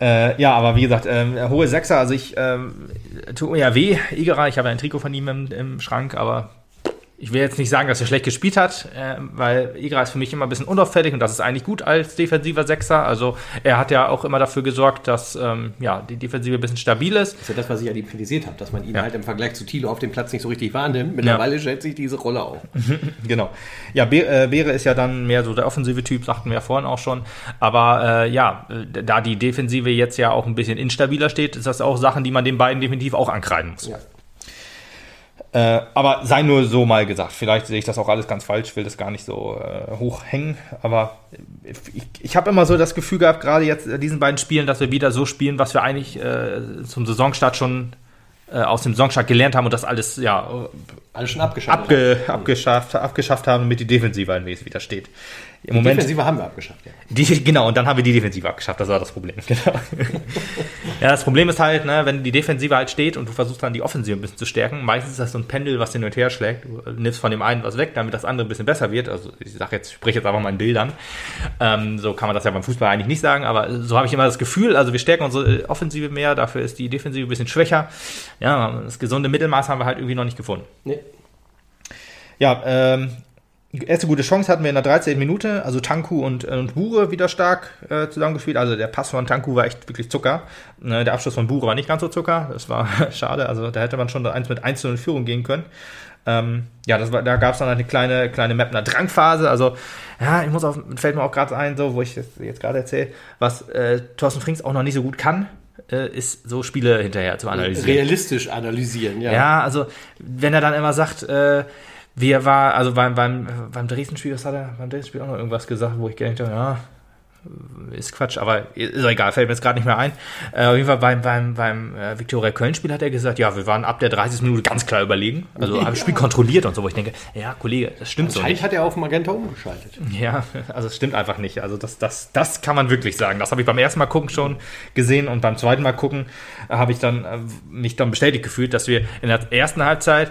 Äh, ja, aber wie gesagt, ähm, hohe Sechser, also ich ähm, tut mir ja weh, Igerer, ich habe ja ein Trikot von ihm im, im Schrank, aber ich will jetzt nicht sagen, dass er schlecht gespielt hat, äh, weil Igerer ist für mich immer ein bisschen unauffällig und das ist eigentlich gut als defensiver Sechser. Also er hat ja auch immer dafür gesorgt, dass ähm, ja, die Defensive ein bisschen stabil ist. Das ist ja das, was ich an ihm kritisiert habe, dass man ihn Ja. halt im Vergleich zu Thilo auf dem Platz nicht so richtig wahrnimmt. Mittlerweile schätze ich diese Rolle auch. Genau. Ja, Be äh, Beere ist ja dann mehr so der offensive Typ, sagten wir ja vorhin auch schon. Aber äh, ja, da die Defensive jetzt ja auch ein bisschen instabiler steht, ist das auch Sachen, die man den beiden definitiv auch ankreiden muss. Ja. Äh, aber sei nur so mal gesagt. Vielleicht sehe ich das auch alles ganz falsch, will das gar nicht so äh, hoch hängen. Aber ich, ich habe immer so das Gefühl gehabt, gerade jetzt in diesen beiden Spielen, dass wir wieder so spielen, was wir eigentlich äh, zum Saisonstart schon äh, aus dem Saisonstart gelernt haben und das alles ja Alles schon abgeschafft. abge, abgeschafft, abgeschafft haben, damit die Defensive ein wenig wieder steht. Im Die Moment, Defensive haben wir abgeschafft, ja. die, genau, und dann haben wir die Defensive abgeschafft, das war das Problem. Genau. ja, das Problem ist halt, ne, wenn die Defensive halt steht und du versuchst dann die Offensive ein bisschen zu stärken, meistens ist das so ein Pendel, was hin und her schlägt. Du nimmst von dem einen was weg, damit das andere ein bisschen besser wird. Also ich sag jetzt, spreche jetzt einfach mal in Bildern. Ähm, so kann man das ja beim Fußball eigentlich nicht sagen, aber so habe ich immer das Gefühl, also wir stärken unsere Offensive mehr, dafür ist die Defensive ein bisschen schwächer. Ja, das gesunde Mittelmaß haben wir halt irgendwie noch nicht gefunden. Nee. Ja, ähm, erste gute Chance hatten wir in der 13. Minute, also Tanku und, und Bure wieder stark äh, zusammengespielt. Also der Pass von Tanku war echt wirklich Zucker. Äh, der Abschluss von Bure war nicht ganz so Zucker. Das war schade. Also da hätte man schon eins mit 1 in Führung gehen können. Ähm, ja, das war, da gab es dann eine kleine, kleine Mapner Drangphase. Also, ja, ich muss auf, fällt mir auch gerade ein, so, wo ich das jetzt gerade erzähle, was äh, Thorsten Frings auch noch nicht so gut kann, äh, ist so Spiele hinterher zu analysieren. Realistisch analysieren, ja. Ja, also wenn er dann immer sagt, äh, wie war, also beim, beim, beim Dresden-Spiel, was hat er beim Dresden-Spiel auch noch irgendwas gesagt, wo ich gedacht habe, ja, ist Quatsch, aber ist egal, fällt mir jetzt gerade nicht mehr ein. Äh, auf jeden Fall beim, beim, beim äh, Viktoria Köln-Spiel hat er gesagt, ja, wir waren ab der 30. Minute ganz klar überlegen. Also haben das Spiel kontrolliert und so, wo ich denke, ja, Kollege, das stimmt so nicht. hat er auf Magenta umgeschaltet. Ja, also es stimmt einfach nicht. Also das, das, das kann man wirklich sagen. Das habe ich beim ersten Mal gucken schon gesehen und beim zweiten Mal gucken äh, habe ich dann äh, mich dann bestätigt gefühlt, dass wir in der ersten Halbzeit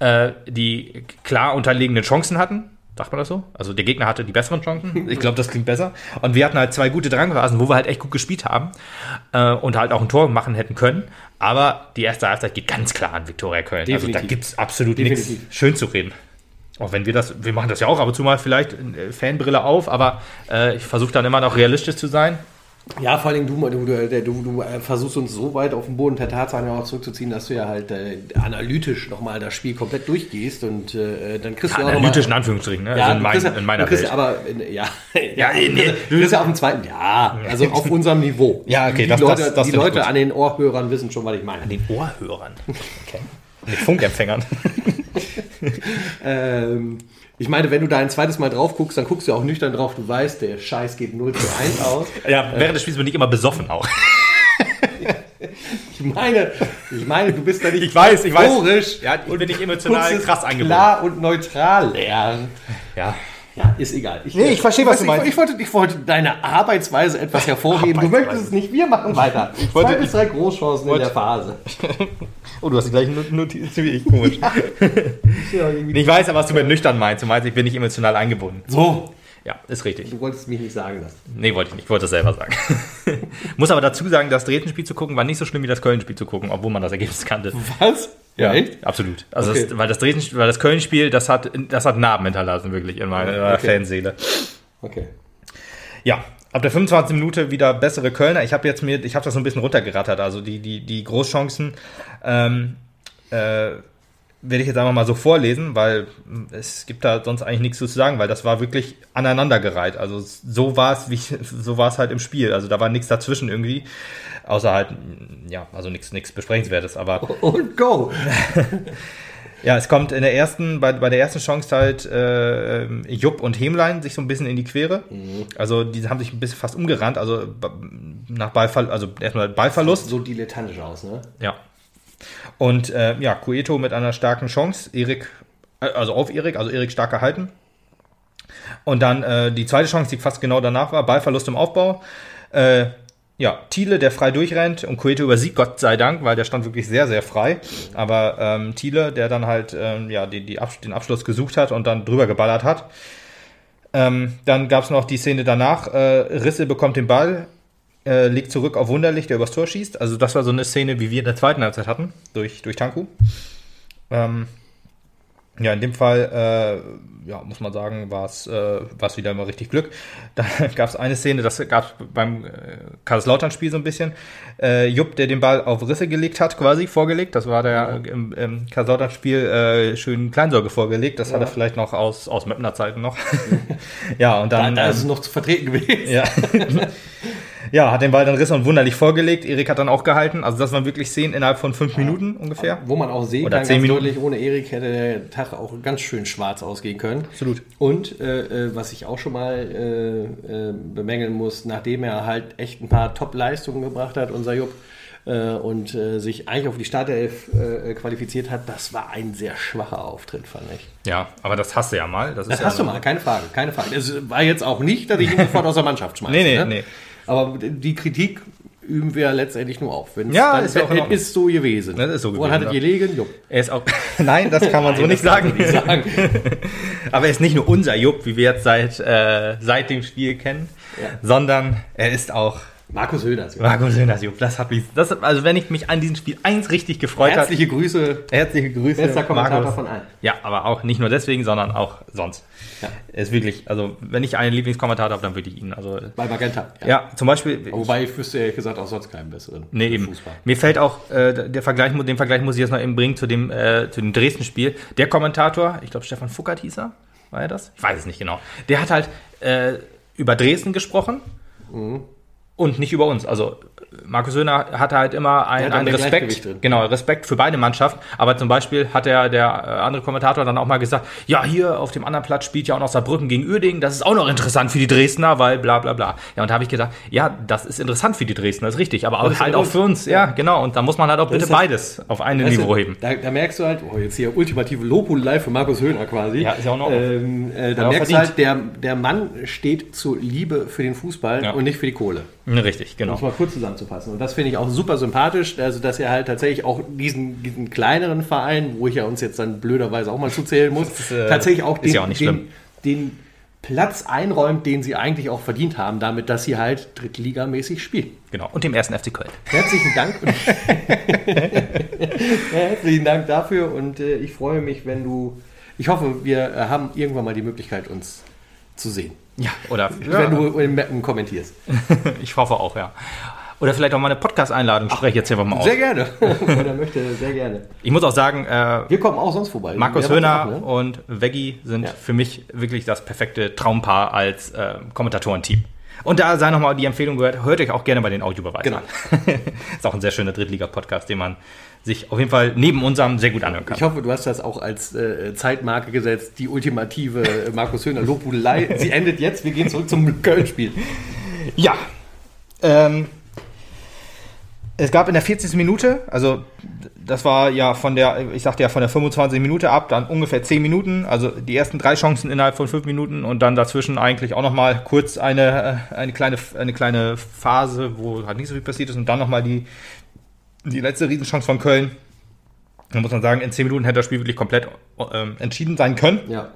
äh, die klar unterlegenen Chancen hatten Sagt man das so? Also der Gegner hatte die besseren Chancen. Ich glaube, das klingt besser. Und wir hatten halt zwei gute Drangphasen, wo wir halt echt gut gespielt haben äh, und halt auch ein Tor machen hätten können. Aber die erste Halbzeit geht ganz klar an Viktoria Köln. Definitiv. Also da gibt es absolut nichts schön zu reden. Auch wenn wir das, wir machen das ja auch ab und zu mal vielleicht äh, Fanbrille auf, aber äh, ich versuche dann immer noch realistisch zu sein. Ja, vor allem du, du, du, du, äh, versuchst uns so weit auf den Boden der Tatsache auch zurückzuziehen, dass du ja halt äh, analytisch nochmal das Spiel komplett durchgehst und äh, dann kriegst ja, du auch Analytisch in Anführungsstrichen, ne? Ja, also in, mein, in meiner Welt. Aber, ja, ja, nee, du bist ja auf dem zweiten, ja, also auf unserem Niveau. Ja, okay, die das, Leute, das, das die Leute an den Ohrhörern wissen schon, was ich meine. An den Ohrhörern? Okay. Mit Funkempfängern. ähm, ich meine, wenn du da ein zweites Mal drauf guckst, dann guckst du auch nüchtern drauf, du weißt, der Scheiß geht 0 zu 1 aus. Ja, während des Spiels bin ich immer besoffen auch. ich meine, ich meine, du bist da nicht ich weiß, ich weiß. Ja, ich bin nicht emotional krass angebunden. Klar und neutral lernen. Ja. Ja, ist egal. Ich, nee, ich verstehe, was, du meinst. Ich, ich, wollte, ich wollte deine Arbeitsweise etwas hervorheben. Du möchtest es nicht, wir machen weiter. Ich wollte, Zwei bis drei Großchancen in der Phase. oh, du hast die gleichen Notizen wie ich, komisch. ich weiß aber, was du mit nüchtern meinst. Du meinst, ich bin nicht emotional eingebunden. So. Ja, ist richtig. Du wolltest mich nicht sagen lassen. Nee, wollte ich nicht. Ich wollte es selber sagen. Muss aber dazu sagen, das Dresden-Spiel zu gucken war nicht so schlimm wie das Köln-Spiel zu gucken, obwohl man das Ergebnis kannte. Was? Ja, echt? Absolut. Also okay. das, weil das Dresden, weil das Köln-Spiel, das hat, das hat Narben hinterlassen, wirklich in meiner, in meiner okay. Fanseele. Okay. Ja, ab der 25. Minute wieder bessere Kölner. Ich habe jetzt mir, ich habe das so ein bisschen runtergerattert. Also die, die, die Großchancen ähm, äh, werde ich jetzt einfach mal so vorlesen, weil es gibt da sonst eigentlich nichts zu sagen, weil das war wirklich aneinandergereiht. Also so war es, wie so war es halt im Spiel. Also da war nichts dazwischen irgendwie, außer halt ja, also nichts nichts besprechenswertes. Aber und go. ja, es kommt in der ersten bei, bei der ersten Chance halt äh, Jupp und Hemlein sich so ein bisschen in die Quere. Mhm. Also die haben sich ein bisschen fast umgerannt. Also nach Ballverlust, also erstmal Ballverlust. So dilettantisch aus, ne? Ja. Und äh, ja, Cueto mit einer starken Chance. Erik, äh, also auf Erik, also Erik stark gehalten. Und dann äh, die zweite Chance, die fast genau danach war, Ballverlust im Aufbau. Äh, ja, Thiele, der frei durchrennt und Cueto übersieht, Gott sei Dank, weil der stand wirklich sehr, sehr frei. Aber ähm, Thiele, der dann halt ähm, ja, die, die Abs den Abschluss gesucht hat und dann drüber geballert hat. Ähm, dann gab es noch die Szene danach, äh, Risse bekommt den Ball, äh, legt zurück auf Wunderlich, der übers Tor schießt. Also das war so eine Szene, wie wir in der zweiten Halbzeit hatten, durch, durch Tanku. Ähm, ja, in dem Fall, äh, ja, muss man sagen, war es äh, wieder immer richtig Glück. Da gab es eine Szene, das gab es beim äh, Karlslautern-Spiel so ein bisschen. Äh, Jupp, der den Ball auf Risse gelegt hat, quasi vorgelegt. Das war der äh, im, im Karlslautern-Spiel äh, schön Kleinsorge vorgelegt. Das ja. hat er vielleicht noch aus, aus Möppner Zeiten noch. ja, und dann. Da, da ist es ähm, noch zu vertreten gewesen. ja. Ja, hat den Ball dann riss und wunderlich vorgelegt. Erik hat dann auch gehalten. Also das waren wirklich Szenen innerhalb von fünf Minuten ungefähr. Wo man auch sehen Oder kann, zehn ganz Minuten. deutlich, ohne Erik hätte der Tag auch ganz schön schwarz ausgehen können. Absolut. Und äh, äh was ich auch schon mal äh, äh, bemängeln muss, nachdem er halt echt ein paar Top-Leistungen gebracht hat, unser Jupp, äh, und äh, sich eigentlich auf die Startelf äh, qualifiziert hat, das war ein sehr schwacher Auftritt, fand ich. Ja, aber das hast du ja mal. Das, das hast ja du mal, keine Frage, keine Frage. Es war jetzt auch nicht, dass ich ihn sofort aus der Mannschaft schmeiße. Nee, nee, ne? nee. Aber die Kritik üben wir letztlich nur auf. Wenn's ja, dann, ist, ja auch ist so gewesen. Das ist so gewesen. Woran hattet ihr legen? Jupp. Er ist auch. Nein, das kann man Nein, so nicht sagen. nicht sagen. Aber er ist nicht nur unser Jupp, wie wir jetzt seit, äh, seit dem Spiel kennen, ja. sondern er ist auch Markus Höhners. Markus Höhners, das hat mich, das, also wenn ich mich an diesem Spiel eins richtig gefreut habe. Herzliche Grüße. Herzliche Grüße. Bester Kommentator Markus. von allen. Ja, aber auch nicht nur deswegen, sondern auch sonst. Ja. Ist wirklich, also wenn ich einen Lieblingskommentator habe, dann würde ich ihn. Also, Bei Magenta. Ja, ja zum Beispiel. Wobei ich wüsste ehrlich gesagt auch sonst keinen besseren. Nee, eben. Fußball. Mir fällt auch, äh, der Vergleich, den Vergleich muss ich jetzt noch eben bringen zu dem, äh, zu dem Dresden-Spiel. Der Kommentator, ich glaube Stefan Fuckert hieß er, war er das? Ich weiß es nicht genau. Der hat halt äh, über Dresden gesprochen. Mhm und nicht über uns. Also Markus Söhner hatte halt immer einen, einen Respekt, genau, Respekt für beide Mannschaften. Aber zum Beispiel hat der, der äh, andere Kommentator dann auch mal gesagt, ja, hier auf dem anderen Platz spielt ja auch noch Saarbrücken gegen Uerdingen. Das ist auch noch interessant für die Dresdner, weil bla bla bla. Ja, und da habe ich gedacht, ja, das ist interessant für die Dresdner, das ist richtig. Aber auch, ist halt für auch uns. für uns, ja, genau. Und da muss man halt auch bitte das- beides auf ein Niveau heben. Da, da merkst du halt, oh, jetzt hier ultimative Lobhudelei für Markus Höhner quasi. Ja, ist ja auch Ordnung. ähm, äh, Da merkst du halt, der, der Mann steht zur Liebe für den Fußball Ja. und nicht für die Kohle. Ne, Richtig, genau. Um es mal kurz zusammenzufassen. Und das finde ich auch super sympathisch, also dass er halt tatsächlich auch diesen, diesen kleineren Verein, wo ich ja uns jetzt dann blöderweise auch mal zuzählen muss, ist, äh, tatsächlich auch den, ja auch nicht den, den Platz einräumt, den sie eigentlich auch verdient haben, damit, dass sie halt drittligamäßig spielen. Genau. Und dem ersten FC Köln. Herzlichen Dank. Herzlichen Dank dafür und äh, ich freue mich, wenn du. Ich hoffe, wir äh, haben irgendwann mal die Möglichkeit, uns zu sehen. Ja, oder Wenn du in Mappen kommentierst. ich hoffe auch, ja. Oder vielleicht auch mal eine Podcast-Einladung spreche ich jetzt hier mal aus. Sehr gerne. Oder möchte, sehr gerne. Ich muss auch sagen, äh, Wir kommen auch sonst vorbei. Markus Höhner ne? und Veggie sind Ja. für mich wirklich das perfekte Traumpaar als äh, Kommentatorenteam. Und da sei nochmal die Empfehlung gehört, hört euch auch gerne bei den Audiobeweisen Genau. an. ist auch ein sehr schöner Drittliga-Podcast, den man sich auf jeden Fall neben unserem sehr gut anhören kann. Ich hoffe, du hast das auch als äh, Zeitmarke gesetzt, die ultimative äh, Markus Höhner Lobhudelei. Sie endet jetzt, wir gehen zurück zum Köln-Spiel. Ja. Ähm, es gab in der 40. Minute, also das war ja von der, ich sagte ja von der 25 Minute ab, dann ungefähr 10 Minuten, also die ersten drei Chancen innerhalb von 5 Minuten und dann dazwischen eigentlich auch nochmal kurz eine, eine, kleine, eine kleine Phase, wo halt nicht so viel passiert ist und dann nochmal die, die letzte Riesenchance von Köln. Da muss man sagen, in 10 Minuten hätte das Spiel wirklich komplett ähm, entschieden sein können. Ja.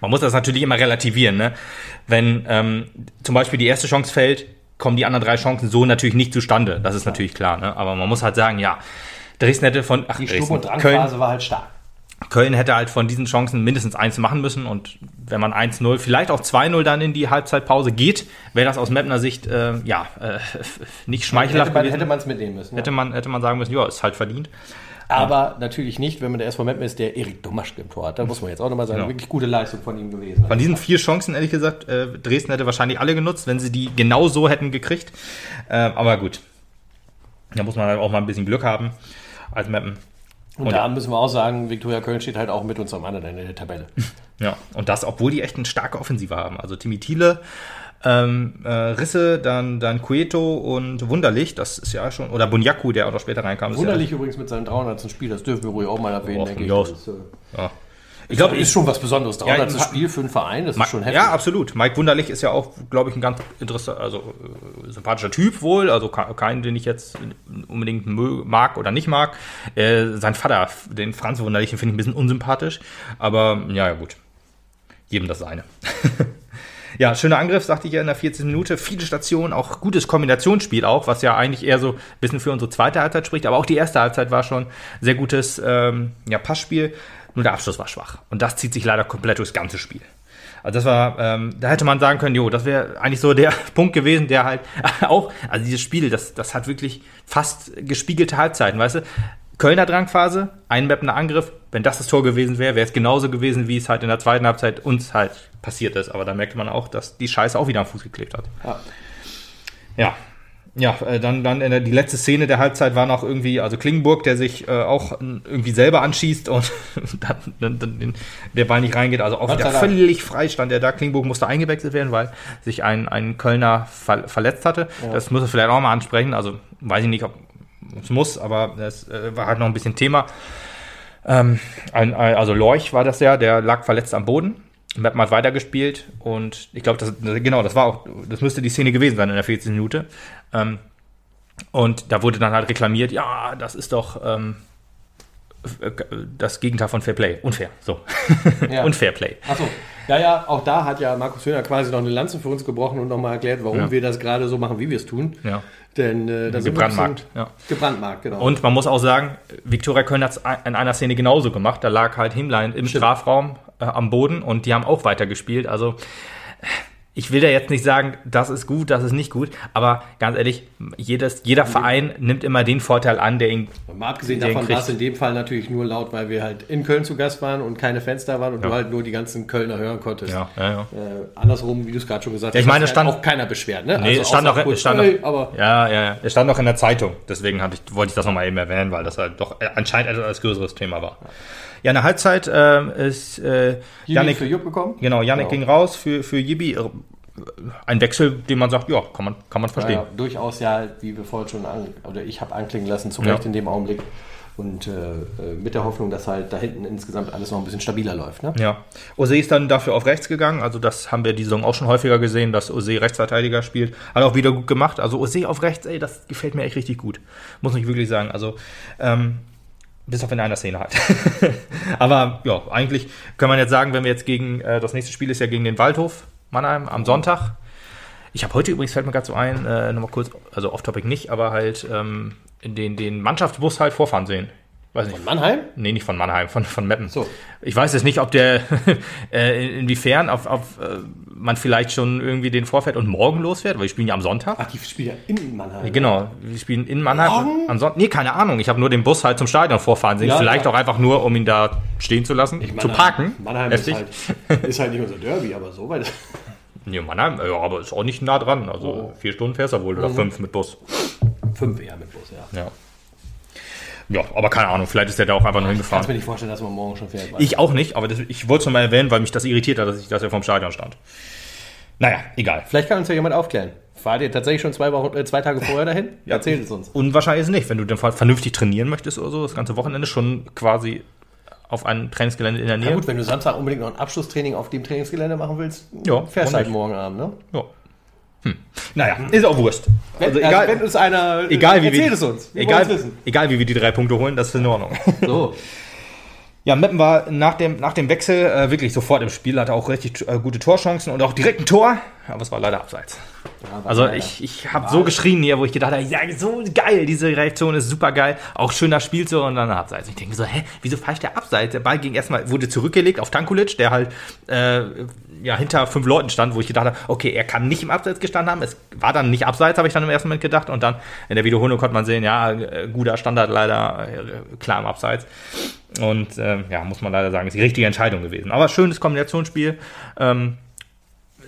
Man muss das natürlich immer relativieren. Ne? Wenn ähm, zum Beispiel die erste Chance fällt, kommen die anderen drei Chancen so natürlich nicht zustande. Das ist natürlich klar. Ne? Aber man muss halt sagen, ja, Dresden hätte von ach, Die Sturm- und Köln, Drangphase war halt stark. Köln hätte halt von diesen Chancen mindestens eins machen müssen. Und wenn man 1-0, vielleicht auch 2-0 dann in die Halbzeitpause geht, wäre das aus Mapner Sicht äh, ja äh, nicht schmeichelhaft Hätte man gewesen. hätte es mitnehmen müssen. hätte, man, hätte man sagen müssen, ja, ist halt verdient. Aber natürlich nicht, wenn man der SV Meppen ist, der Erik Domaschke im Tor hat. Da muss man jetzt auch nochmal sagen, Genau. wirklich gute Leistung von ihm gewesen. Von diesen vier Chancen, ehrlich gesagt, äh, Dresden hätte wahrscheinlich alle genutzt, wenn sie die genau so hätten gekriegt. Äh, aber gut. Da muss man halt auch mal ein bisschen Glück haben als Mappen. Und, Und- da müssen wir auch sagen, Viktoria Köln steht halt auch mit uns am anderen Ende der Tabelle. Ja, und das, obwohl die echt eine starke Offensive haben. Also Timmy Thiele, ähm, äh, Risse, dann, dann Cueto und Wunderlich, das ist ja schon, oder Bunyaku, der auch noch später reinkam. ist Wunderlich übrigens mit seinem 300. Spiel, das dürfen wir ruhig auch mal erwähnen, Oh, denke ich. Das ist, äh, Ja, ja. ich glaube, ist schon was Besonderes. 300. Ja, Spiel für einen Verein, das ist schon heftig. Ja, absolut. Mike Wunderlich ist ja auch, glaube ich, ein ganz interessanter, also äh, sympathischer Typ wohl. Also ke- keinen, den ich jetzt unbedingt mag oder nicht mag. Äh, sein Vater, den Franz Wunderlich, den finde ich ein bisschen unsympathisch. Aber ja, ja, gut. Jedem das seine. ja, schöner Angriff, sagte ich ja in der 14. Minute. Viele Stationen, auch gutes Kombinationsspiel auch, was ja eigentlich eher so ein bisschen für unsere zweite Halbzeit spricht. Aber auch die erste Halbzeit war schon sehr gutes ähm, ja, Passspiel. Nur der Abschluss war schwach. Und das zieht sich leider komplett durchs ganze Spiel. Also das war, ähm, da hätte man sagen können, jo, das wäre eigentlich so der Punkt gewesen, der halt auch, also dieses Spiel, das, das hat wirklich fast gespiegelte Halbzeiten, weißt du? Kölner Drangphase, ein mappender Angriff, wenn das das Tor gewesen wäre, wäre es genauso gewesen, wie es halt in der zweiten Halbzeit uns halt passiert ist. Aber da merkte man auch, dass die Scheiße auch wieder am Fuß geklebt hat. Ja. Ja. Ja, äh, dann, dann in der, die letzte Szene der Halbzeit war noch irgendwie, also Klingenburg, der sich äh, auch irgendwie selber anschießt und dann, dann, dann der Ball nicht reingeht. Also auch wieder völlig frei stand er da. Klingenburg musste eingewechselt werden, weil sich ein, ein Kölner ver verletzt hatte. Das muss er vielleicht auch mal ansprechen. Also weiß ich nicht, ob es muss, aber das äh, war halt noch ein bisschen Thema. Ähm, ein, ein, also Lorch war das ja, der lag verletzt am Boden. Meppen hat weitergespielt und ich glaube, das, genau, das war auch, das müsste die Szene gewesen sein in der 14. Minute. Ähm, und da wurde dann halt reklamiert, ja, das ist doch ähm, äh, das Gegenteil von Fair Play. Unfair, so. Ja. Unfair Play. Achso. Ja, ja, auch da hat ja Markus Höhner quasi noch eine Lanze für uns gebrochen und nochmal erklärt, warum Ja. wir das gerade so machen, wie wir es tun. Ja. Denn äh, da sind wir ein Gebrandmarkt, ja. Gebrandmarkt, genau. Und man muss auch sagen, Viktoria Köln hat es in einer Szene genauso gemacht. Da lag halt Himlein im Stimmt. Strafraum äh, am Boden und die haben auch weitergespielt. Also ich will ja jetzt nicht sagen, das ist gut, das ist nicht gut, aber ganz ehrlich, jedes, jeder Verein nimmt immer den Vorteil an, der ihn. Mal abgesehen davon war es in dem Fall natürlich nur laut, weil wir halt in Köln zu Gast waren und keine Fans da waren und ja. du halt nur die ganzen Kölner hören konntest. Ja, ja, ja. Äh, andersrum, wie du es gerade schon gesagt ja, ich meine, stand, auch keiner beschwert, ne? Nee, also stand noch, kurz, stand noch, aber ja, ja, ja, es stand noch in der Zeitung. Deswegen ich, wollte ich das nochmal eben erwähnen, weil das halt doch anscheinend etwas größeres Thema war. Ja, in der Halbzeit äh, ist äh, Janik für Jupp gekommen. Genau, Janik genau. ging raus für, für Jibi ein Wechsel, den man sagt, ja, kann man, kann man verstehen. Ja, durchaus ja, wie wir vorhin schon, an, oder ich habe anklingen lassen, zu Recht ja. in dem Augenblick. Und äh, äh, mit der Hoffnung, dass halt da hinten insgesamt alles noch ein bisschen stabiler läuft. Ne? Ja. Ose ist dann dafür auf rechts gegangen. Also das haben wir die Saison auch schon häufiger gesehen, dass Ose Rechtsverteidiger spielt. Hat auch wieder gut gemacht. Also Ose auf rechts, ey, das gefällt mir echt richtig gut. Muss ich wirklich sagen. Also ähm, bis auf in einer Szene halt. Aber ja, eigentlich kann man jetzt sagen, wenn wir jetzt gegen, äh, das nächste Spiel ist ja gegen den Waldhof Mannheim am Sonntag. Ich habe heute übrigens, fällt mir gerade so ein, äh, nochmal kurz, also off-topic nicht, aber halt ähm, den, den Mannschaftsbus halt vorfahren sehen. Weiß nicht. Von Mannheim? Nee, nicht von Mannheim, von, von Meppen. So. Ich weiß jetzt nicht, ob der, äh, inwiefern auf, auf, äh, man vielleicht schon irgendwie den vorfährt und morgen losfährt, weil wir spielen ja am Sonntag. Ach, die spielen ja in Mannheim. Genau, wir spielen in Mannheim. Morgen? Am Sonntag. Nee, keine Ahnung. Ich habe nur den Bus halt zum Stadion vorfahren sehen. Ja, vielleicht ja. auch einfach nur, um ihn da stehen zu lassen, ich zu parken. Mannheim ist halt, ist halt, nicht unser Derby, aber so weit. Nee, Mannheim, ja, aber ist auch nicht nah dran. Also oh. vier Stunden fährst du wohl oder mhm. fünf mit Bus. Fünf eher mit Bus, ja. Ja. Ja, aber keine Ahnung, vielleicht ist der da auch einfach nur hingefahren. Ich kann mir nicht vorstellen, dass man morgen schon fährt. Ich auch nicht, aber das, ich wollte es mal erwähnen, weil mich das irritiert hat, dass, ich, dass er vom Stadion stand. Naja, egal. Vielleicht kann uns ja jemand aufklären. Fahrt ihr tatsächlich schon zwei, Wochen, äh, zwei Tage vorher dahin? ja, Erzählt es uns. Unwahrscheinlich ist es nicht. Wenn du dann vernünftig trainieren möchtest oder so, das ganze Wochenende schon quasi auf einem Trainingsgelände in der Nähe. Ja gut, wenn du Samstag unbedingt noch ein Abschlusstraining auf dem Trainingsgelände machen willst, ja, fährst halt morgen Abend, ne? Ja. Hm. Naja, ist auch Wurst. Wenn, also egal, also wenn uns einer egal, wie erzählt wir, es uns. Wir egal, egal wie wir die drei Punkte holen, das ist in Ordnung. So. Ja, Meppen war nach dem, nach dem Wechsel äh, wirklich sofort im Spiel, hatte auch richtig äh, gute Torchancen und auch direkt ein Tor, aber es war leider abseits. Ja, also leider. ich, ich habe so geschrien hier, wo ich gedacht habe, ja, so geil, diese Reaktion ist super geil, auch schöner Spielzug und dann abseits. Ich denke so, hä, wieso falsch der abseits? Der Ball ging erstmal, wurde zurückgelegt auf Tankulic, der halt äh, ja, hinter fünf Leuten stand, wo ich gedacht habe, okay, er kann nicht im Abseits gestanden haben. Es war dann nicht abseits, habe ich dann im ersten Moment gedacht. Und dann in der Wiederholung konnte man sehen, ja, äh, guter Standard leider äh, klar im Abseits. Und äh, ja, muss man leider sagen, ist die richtige Entscheidung gewesen. Aber schönes Kombinationsspiel. Ähm,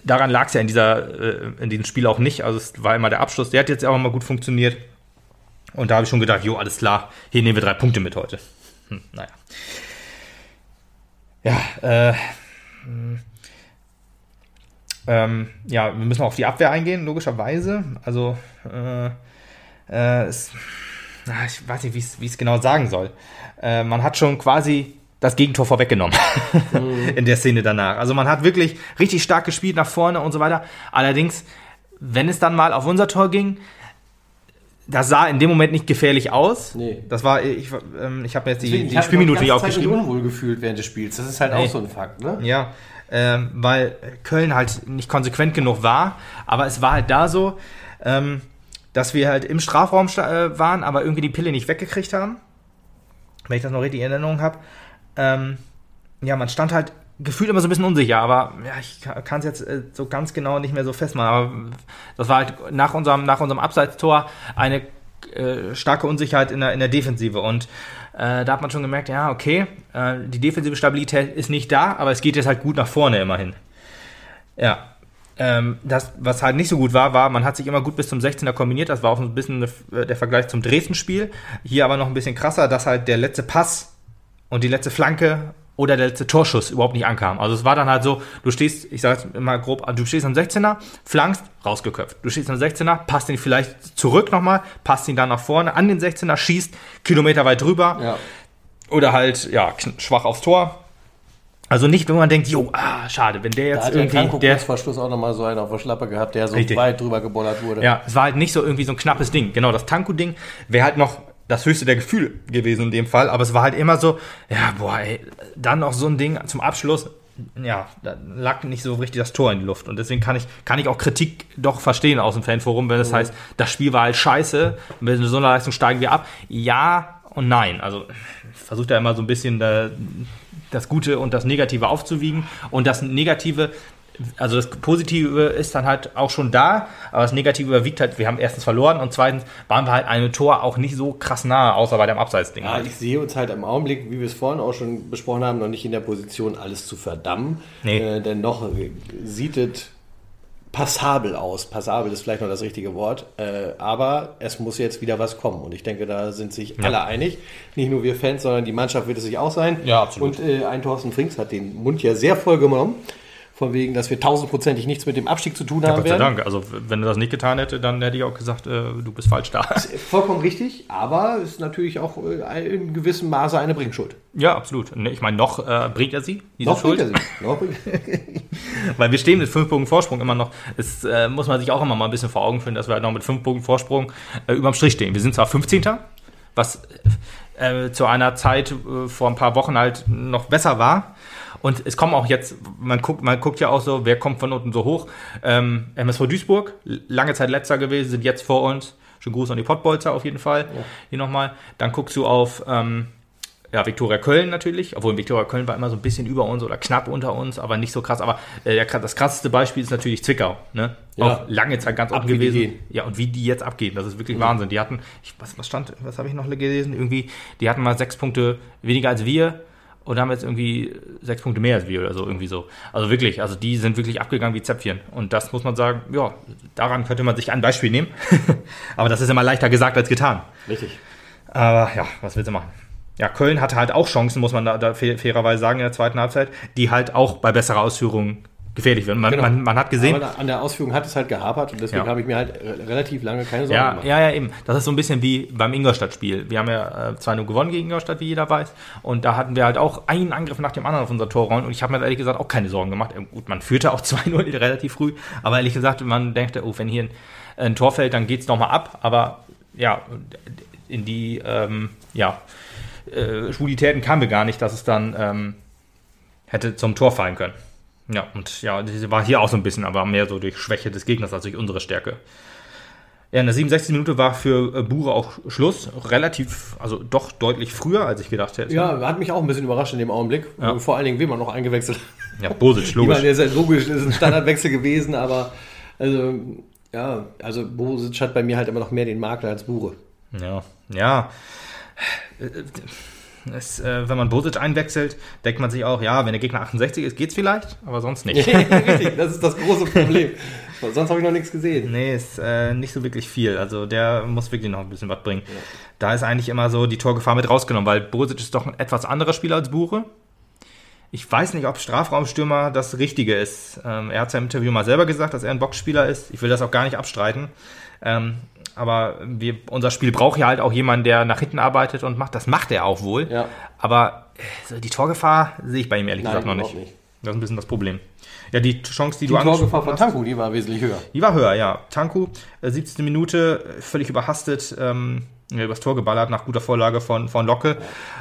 daran lag es ja in, dieser, äh, in diesem Spiel auch nicht. Also es war immer der Abschluss. Der hat jetzt auch mal gut funktioniert. Und da habe ich schon gedacht, jo, alles klar, hier nehmen wir drei Punkte mit heute. Hm, naja. Ja, äh, ähm, ja, wir müssen auf die Abwehr eingehen, logischerweise. Also, äh, äh, es, na, ich weiß nicht, wie ich es genau sagen soll. Äh, man hat schon quasi das Gegentor vorweggenommen mhm. in der Szene danach. Also man hat wirklich richtig stark gespielt nach vorne und so weiter. Allerdings, wenn es dann mal auf unser Tor ging, das sah in dem Moment nicht gefährlich aus. Nee. Das war, ich, ähm, ich habe jetzt die, die Spielminute nicht aufgeschrieben. Ich habe mich unwohl gefühlt während des Spiels. Das ist halt nee. auch so ein Fakt, ne? Ja ähm, weil Köln halt nicht konsequent genug war. Aber es war halt da so, ähm, dass wir halt im Strafraum äh, waren, aber irgendwie die Pille nicht weggekriegt haben. Wenn ich das noch richtig in Erinnerung habe. Ähm, ja, man stand halt gefühlt immer so ein bisschen unsicher, aber ja, ich kann es jetzt äh, so ganz genau nicht mehr so festmachen. Aber das war halt nach unserem, nach unserem Abseitstor eine äh, starke Unsicherheit in der, in der Defensive. Und äh, da hat man schon gemerkt, ja, okay, äh, die defensive Stabilität ist nicht da, aber es geht jetzt halt gut nach vorne immerhin. Ja. Ähm, das, was halt nicht so gut war, war, man hat sich immer gut bis zum 16er kombiniert. Das war auch ein bisschen der Vergleich zum Dresden-Spiel. Hier aber noch ein bisschen krasser, dass halt der letzte Pass und die letzte Flanke oder der letzte Torschuss überhaupt nicht ankam. Also es war dann halt so, du stehst, ich sage immer grob, du stehst am 16er, flankst, rausgeköpft. Du stehst am 16er, passt ihn vielleicht zurück nochmal, passt ihn dann nach vorne an den 16er, schießt Kilometer weit drüber. Ja. Oder halt, ja, schwach aufs Tor. Also nicht, wenn man denkt, jo, ah, schade, wenn der jetzt da hat irgendwie. Der Kurzverschluss auch nochmal so einen auf der Schlappe gehabt, der so richtig. weit drüber gebollert wurde. Ja, es war halt nicht so irgendwie so ein knappes Ding. Genau, das Tanko-Ding wäre halt noch das höchste der Gefühle gewesen in dem Fall. Aber es war halt immer so, ja, boah, ey, dann noch so ein Ding zum Abschluss. Ja, da lag nicht so richtig das Tor in die Luft. Und deswegen kann ich, kann ich auch Kritik doch verstehen aus dem Fanforum, wenn es mhm. heißt, das Spiel war halt scheiße, mit so einer Leistung steigen wir ab. Ja und nein. Also versucht da immer so ein bisschen da, das Gute und das Negative aufzuwiegen. Und das Negative also das Positive ist dann halt auch schon da, aber das Negative überwiegt halt, wir haben erstens verloren und zweitens waren wir halt einem Tor auch nicht so krass nah, außer bei dem Abseitsding. Ja, halt. ich sehe uns halt im Augenblick, wie wir es vorhin auch schon besprochen haben, noch nicht in der Position, alles zu verdammen. Nee. Äh, denn noch sieht es passabel aus. Passabel ist vielleicht noch das richtige Wort. Äh, aber es muss jetzt wieder was kommen. Und ich denke, da sind sich alle einig. Nicht nur wir Fans, sondern die Mannschaft wird es sich auch sein. Ja, absolut. Und äh, ein Thorsten Frings hat den Mund ja sehr voll genommen. Von wegen, dass wir tausendprozentig nichts mit dem Abstieg zu tun haben Gott sei werden. Dank. Also wenn du das nicht getan hätte, dann hätte ich auch gesagt, äh, du bist falsch da. Vollkommen richtig, aber es ist natürlich auch äh, in gewissem Maße eine Bringschuld. ja, absolut. Ich meine, noch äh, bringt er sie, diese Noch Schuld. bringt er bringt Weil wir stehen mit fünf Punkten Vorsprung immer noch. Das äh, muss man sich auch immer mal ein bisschen vor Augen führen, dass wir halt noch mit fünf Punkten Vorsprung äh, überm Strich stehen. Wir sind zwar 15. was zu einer Zeit vor ein paar Wochen halt noch besser war. Und es kommen auch jetzt, man guckt, man guckt ja auch so, wer kommt von unten so hoch. Ähm, MSV Duisburg, lange Zeit letzter gewesen, sind jetzt vor uns. Schönen Gruß an die Pottbolzer auf jeden Fall. Hier nochmal. Dann guckst du auf ähm, ja, Viktoria Köln natürlich, obwohl Viktoria Köln war immer so ein bisschen über uns oder knapp unter uns, aber nicht so krass. Aber äh, das krasseste Beispiel ist natürlich Zwickau. Ne? Ja. Auch lange Zeit ganz die gewesen. Ja, und wie die jetzt abgehen, das ist wirklich Wahnsinn. Die hatten, ich, was, was stand, was habe ich noch gelesen? Irgendwie, die hatten mal sechs Punkte weniger als wir und haben jetzt irgendwie sechs Punkte mehr als wir oder so, irgendwie so. Also wirklich, also die sind wirklich abgegangen wie Zäpfchen. Und das muss man sagen, ja, daran könnte man sich ein Beispiel nehmen. aber das ist immer leichter gesagt als getan. Richtig. Aber ja, was willst du machen? Ja, Köln hatte halt auch Chancen, muss man da, da fair- fairerweise sagen, in der zweiten Halbzeit, die halt auch bei besserer Ausführung gefährlich werden. Man, Genau. man, man hat gesehen, Aber an der Ausführung hat es halt gehapert und deswegen Ja. habe ich mir halt re- relativ lange keine Sorgen ja, gemacht. ja, ja, eben. Das ist so ein bisschen wie beim Ingolstadt-Spiel. Wir haben ja äh, 2-0 gewonnen gegen Ingolstadt, wie jeder weiß. Und da hatten wir halt auch einen Angriff nach dem anderen auf unser Torraum. Und ich habe mir ehrlich gesagt auch keine Sorgen gemacht. Ähm, Gut, man führte auch 2-0 relativ früh. Aber ehrlich gesagt, man denkt, oh, wenn hier ein, ein Tor fällt, dann geht's noch nochmal ab. Aber ja, in die ähm, ja, äh, Schwulitäten kamen wir gar nicht, dass es dann ähm, hätte zum Tor fallen können. Ja, und ja, das war hier auch so ein bisschen, aber mehr so durch Schwäche des Gegners als durch unsere Stärke. Ja, in der 67. Minute war für äh, Bure auch Schluss. Relativ, also doch deutlich früher, als ich gedacht hätte. Ja, hat mich auch ein bisschen überrascht in dem Augenblick. Ja. Vor allen Dingen, wie man noch eingewechselt hat. ja Bosic, Ich logisch. meine, der ist ja logisch, ist ein Standardwechsel gewesen, aber also, ja, also Bosic hat bei mir halt immer noch mehr den Makler als Bure. Ja, ja. Es, äh, wenn man Bosic einwechselt, denkt man sich auch, ja, wenn der Gegner 68 ist, geht's vielleicht, aber sonst nicht. Richtig, das ist das große Problem. Sonst habe ich noch nichts gesehen. Nee, ist äh, nicht so wirklich viel. Also der muss wirklich noch ein bisschen was bringen. Da ist eigentlich immer so die Torgefahr mit rausgenommen, weil Bosic ist doch ein etwas anderer Spieler als Bure. Ich weiß nicht, ob Strafraumstürmer das Richtige ist. Ähm, er hat ja im Interview mal selber gesagt, dass er ein Boxspieler ist. Ich will das auch gar nicht abstreiten. Ähm, aber wir, unser Spiel braucht ja halt auch jemanden, der nach hinten arbeitet und macht. Das macht er auch wohl. Ja. Aber äh, die Torgefahr sehe ich bei ihm ehrlich Nein, gesagt noch nicht. nicht. Das ist ein bisschen das Problem. Ja, die Chance, die, Die du angesprochen Torgefahr von Tanku, die war wesentlich höher. die war höher, ja. Tanku, äh, 17. Minute, äh, völlig überhastet, ähm, übers Tor geballert nach guter Vorlage von, von Locke.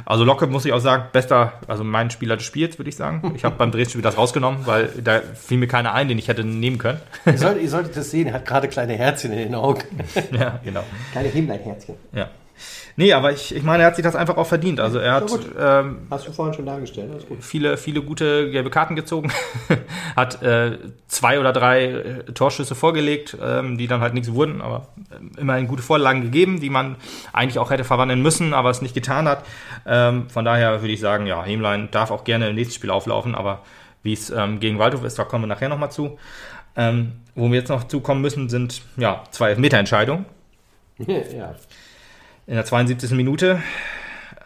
Also Locke, muss ich auch sagen, bester, also mein Spieler des Spiels, würde ich sagen. Ich habe beim Drehspiel das rausgenommen, weil da fiel mir keiner ein, den ich hätte nehmen können. Ihr solltet, ihr solltet das sehen, er hat gerade kleine Herzchen in den Augen. ja, genau. Kleine Himbeerherzchen. Ja. Nee, aber ich, ich meine, er hat sich das einfach auch verdient. Also er hat ähm, Hast du vorhin schon dargestellt, gut. viele, viele gute gelbe Karten gezogen, hat äh, zwei oder drei äh, Torschüsse vorgelegt, ähm, die dann halt nichts wurden, aber äh, immerhin gute Vorlagen gegeben, die man eigentlich auch hätte verwandeln müssen, aber es nicht getan hat. Ähm, von daher würde ich sagen, ja, Hemlein darf auch gerne im nächsten Spiel auflaufen, aber wie es ähm, gegen Waldhof ist, da kommen wir nachher nochmal zu. Ähm, wo wir jetzt noch zukommen müssen, sind ja zwei Elfmeterentscheidungen Ja. In der 72. Minute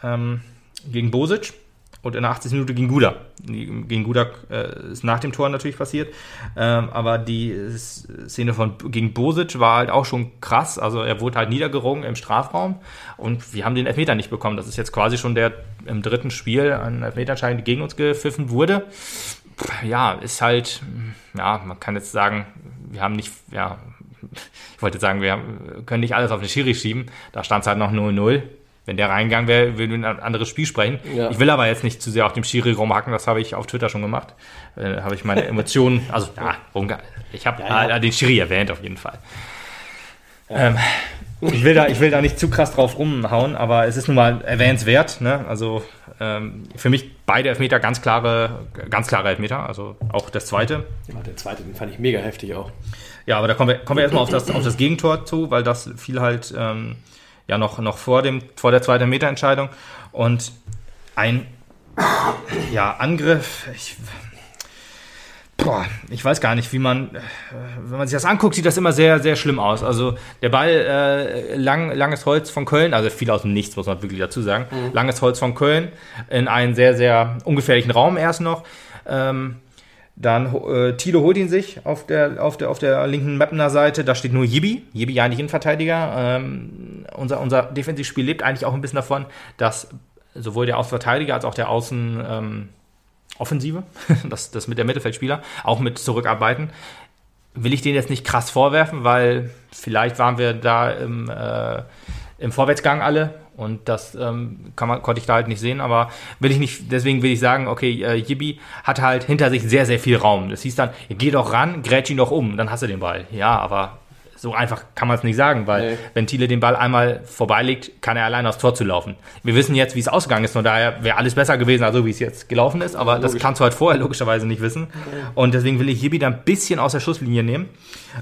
ähm, gegen Bosic und in der 80. Minute gegen Guda. Gegen Guda äh, ist nach dem Tor natürlich passiert, ähm, aber die Szene von gegen Bosic war halt auch schon krass. Also er wurde halt niedergerungen im Strafraum und wir haben den Elfmeter nicht bekommen. Das ist jetzt quasi schon der im dritten Spiel ein Elfmeterentscheid, der gegen uns gepfiffen wurde. Ja, ist halt, ja, man kann jetzt sagen, wir haben nicht, ja, ich wollte sagen, wir können nicht alles auf den Schiri schieben. Da stand es halt noch 0-0. Wenn der reingegangen wäre, würden wir ein anderes Spiel sprechen. Ja. Ich will aber jetzt nicht zu sehr auf dem Schiri rumhacken, das habe ich auf Twitter schon gemacht. Äh, habe ich meine Emotionen, also ja, ich habe Ja, ja. äh, den Schiri erwähnt auf jeden Fall. Ähm, ich will, da, ich will da nicht zu krass drauf rumhauen, aber es ist nun mal erwähnenswert. Ne? Also ähm, für mich beide Elfmeter ganz klare, ganz klare Elfmeter, also auch das zweite. Ja, der zweite, den fand ich mega heftig auch. Ja, aber da kommen wir, kommen wir erstmal auf das, auf das Gegentor zu, weil das fiel halt ähm, ja noch, noch vor, dem, vor der zweiten Meterentscheidung. Und ein ja, Angriff, ich, boah, ich weiß gar nicht, wie man, äh, wenn man sich das anguckt, sieht das immer sehr, sehr schlimm aus. Also der Ball, äh, lang, langes Holz von Köln, also viel aus dem Nichts, muss man wirklich dazu sagen. Mhm. Langes Holz von Köln in einen sehr, sehr ungefährlichen Raum erst noch. Ähm, dann äh, Tilo holt ihn sich auf der, auf der, auf der linken Mappener Seite. Da steht nur Yibi. Yibi ja nicht Innenverteidiger. Ähm, unser, unser Defensivspiel lebt eigentlich auch ein bisschen davon, dass sowohl der Außenverteidiger als auch der Außen ähm, Offensive, das, das mit der Mittelfeldspieler, auch mit zurückarbeiten. Will ich denen jetzt nicht krass vorwerfen, weil vielleicht waren wir da im, äh, im Vorwärtsgang alle und das ähm, kann man, konnte ich da halt nicht sehen, aber will ich nicht, deswegen will ich sagen, okay, äh, Yibi hat halt hinter sich sehr, sehr viel Raum. Das hieß dann, geh doch ran, grätsch ihn doch um, dann hast du den Ball. Ja, aber so einfach kann man es nicht sagen, weil nee. wenn Thiele den Ball einmal vorbeilegt, kann er allein aufs Tor zu laufen. Wir wissen jetzt, wie es ausgegangen ist, von daher wäre alles besser gewesen, also wie es jetzt gelaufen ist, aber ja, das kannst du halt vorher logischerweise nicht wissen. Und deswegen will ich hier wieder ein bisschen aus der Schusslinie nehmen,